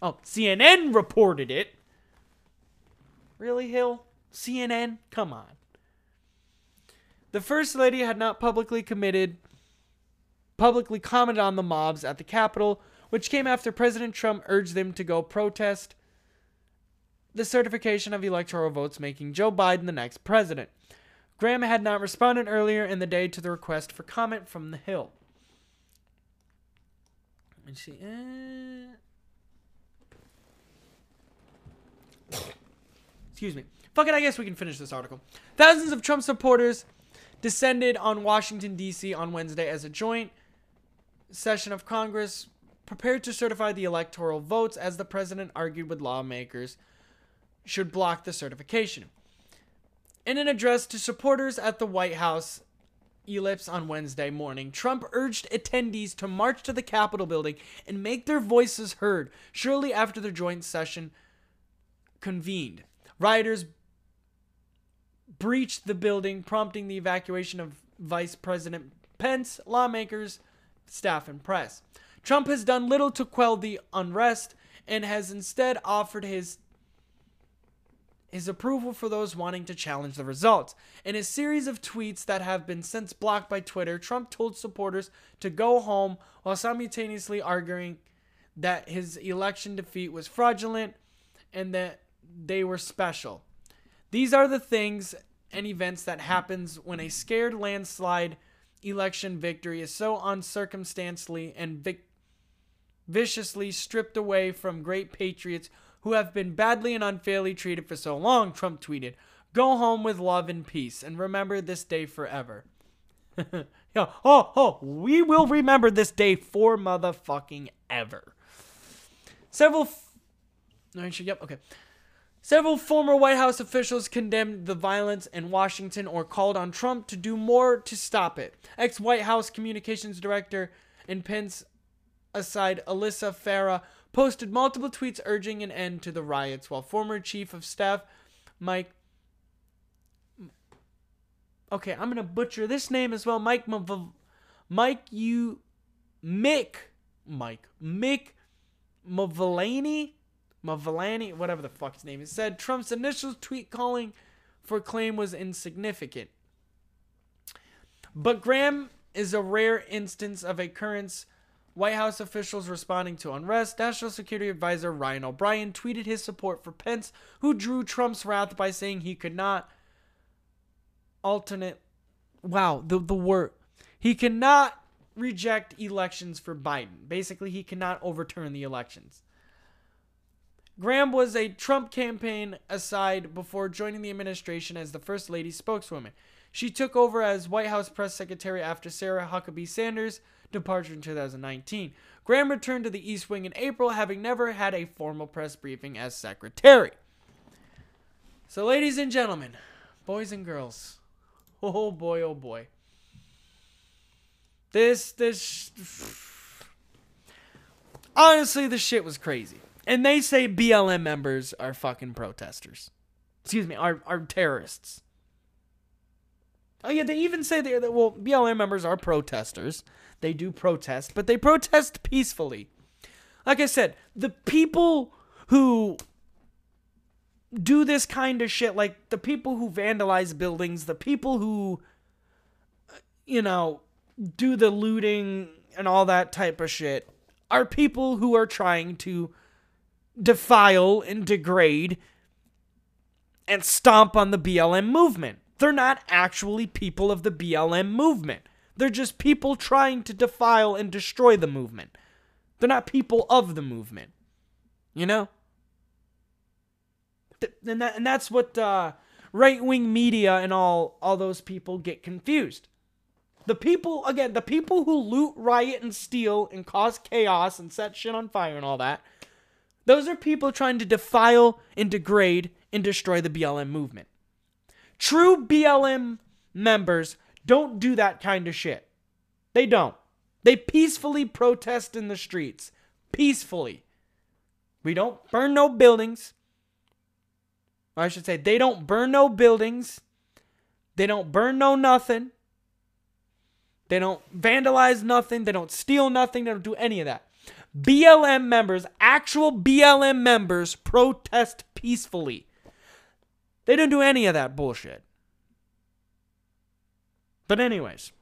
Oh, CNN reported it. Really, Hill? CNN, come on. The First Lady had not publicly committed publicly commented on the mobs at the Capitol, which came after President Trump urged them to go protest the certification of electoral votes making Joe Biden the next president. Graham had not responded earlier in the day to the request for comment from the Hill. Let's see. Uh... Excuse me. Fuck it, I guess we can finish this article. Thousands of Trump supporters descended on Washington, D.C. on Wednesday as a joint session of Congress prepared to certify the electoral votes as the president argued with lawmakers should block the certification. In an address to supporters at the White House ellipse on Wednesday morning, Trump urged attendees to march to the Capitol building and make their voices heard shortly after the joint session convened. Rioters breached the building, prompting the evacuation of Vice President Pence, lawmakers, staff, and press. Trump has done little to quell the unrest and has instead offered his his approval for those wanting to challenge the results. In a series of tweets that have been since blocked by Twitter, Trump told supporters to go home while simultaneously arguing that his election defeat was fraudulent and that they were special. These are the things and events that happens when a scared landslide election victory is so uncircumstantially and vic- viciously stripped away from great patriots who have been badly and unfairly treated for so long, Trump tweeted. Go home with love and peace and remember this day forever. yeah, oh, oh, we will remember this day for motherfucking ever. Several. F- yep, okay. Several former White House officials condemned the violence in Washington or called on Trump to do more to stop it. Ex White House Communications Director and Pence aside Alyssa Farah posted multiple tweets urging an end to the riots, while former Chief of Staff Mike. Okay, I'm gonna butcher this name as well. Mike Mav- Mike you Mick Mike Mick Mavalani Mavalani, whatever the fuck his name is, said Trump's initial tweet calling for claim was insignificant. But Graham is a rare instance of a occurrence. White House officials responding to unrest. National Security Advisor Ryan O'Brien tweeted his support for Pence, who drew Trump's wrath by saying he could not alternate. Wow, the the word he cannot reject elections for Biden. Basically, he cannot overturn the elections. Graham was a Trump campaign aside before joining the administration as the First Lady spokeswoman. She took over as White House press secretary after Sarah Huckabee Sanders' departure in 2019. Graham returned to the East Wing in April, having never had a formal press briefing as secretary. So, ladies and gentlemen, boys and girls, oh boy, oh boy. This, this. Honestly, the shit was crazy. And they say BLM members are fucking protesters. Excuse me, are, are terrorists. Oh yeah, they even say that well BLM members are protesters. They do protest, but they protest peacefully. Like I said, the people who do this kind of shit, like the people who vandalize buildings, the people who you know, do the looting and all that type of shit are people who are trying to defile and degrade and stomp on the BLM movement. They're not actually people of the BLM movement. They're just people trying to defile and destroy the movement. They're not people of the movement. You know? And, that, and that's what uh, right wing media and all, all those people get confused. The people, again, the people who loot, riot, and steal and cause chaos and set shit on fire and all that those are people trying to defile and degrade and destroy the BLM movement. True BLM members don't do that kind of shit. They don't. They peacefully protest in the streets. Peacefully. We don't burn no buildings. I should say, they don't burn no buildings. They don't burn no nothing. They don't vandalize nothing. They don't steal nothing. They don't do any of that. BLM members, actual BLM members, protest peacefully. They don't do any of that bullshit. But anyways,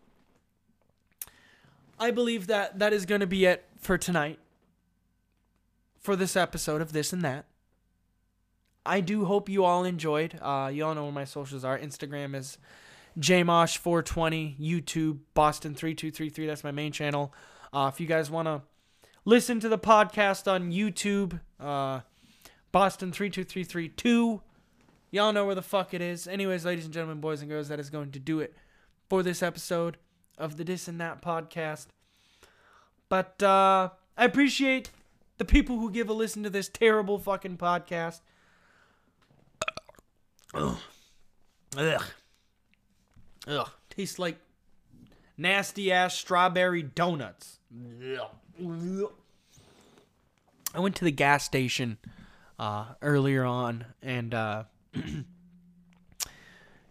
I believe that that is going to be it for tonight. For this episode of this and that. I do hope you all enjoyed. Uh, you all know where my socials are. Instagram is jmosh420, YouTube Boston3233. That's my main channel. Uh, if you guys want to listen to the podcast on YouTube, uh, Boston32332. Y'all know where the fuck it is. Anyways, ladies and gentlemen, boys and girls, that is going to do it for this episode of the This and That podcast. But uh, I appreciate the people who give a listen to this terrible fucking podcast. Ugh. Ugh. Ugh. Tastes like nasty ass strawberry donuts. Ugh. I went to the gas station uh, earlier on and uh,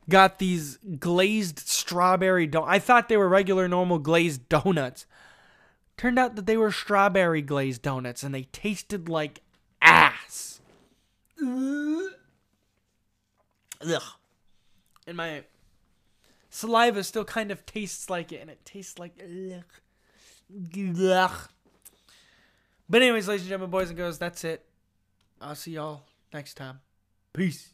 got these glazed strawberry donuts. I thought they were regular, normal glazed donuts. Turned out that they were strawberry glazed donuts and they tasted like ass. Ugh. And my saliva still kind of tastes like it, and it tastes like ugh. Ugh. But anyways, ladies and gentlemen, boys and girls, that's it. I'll see y'all next time. Peace.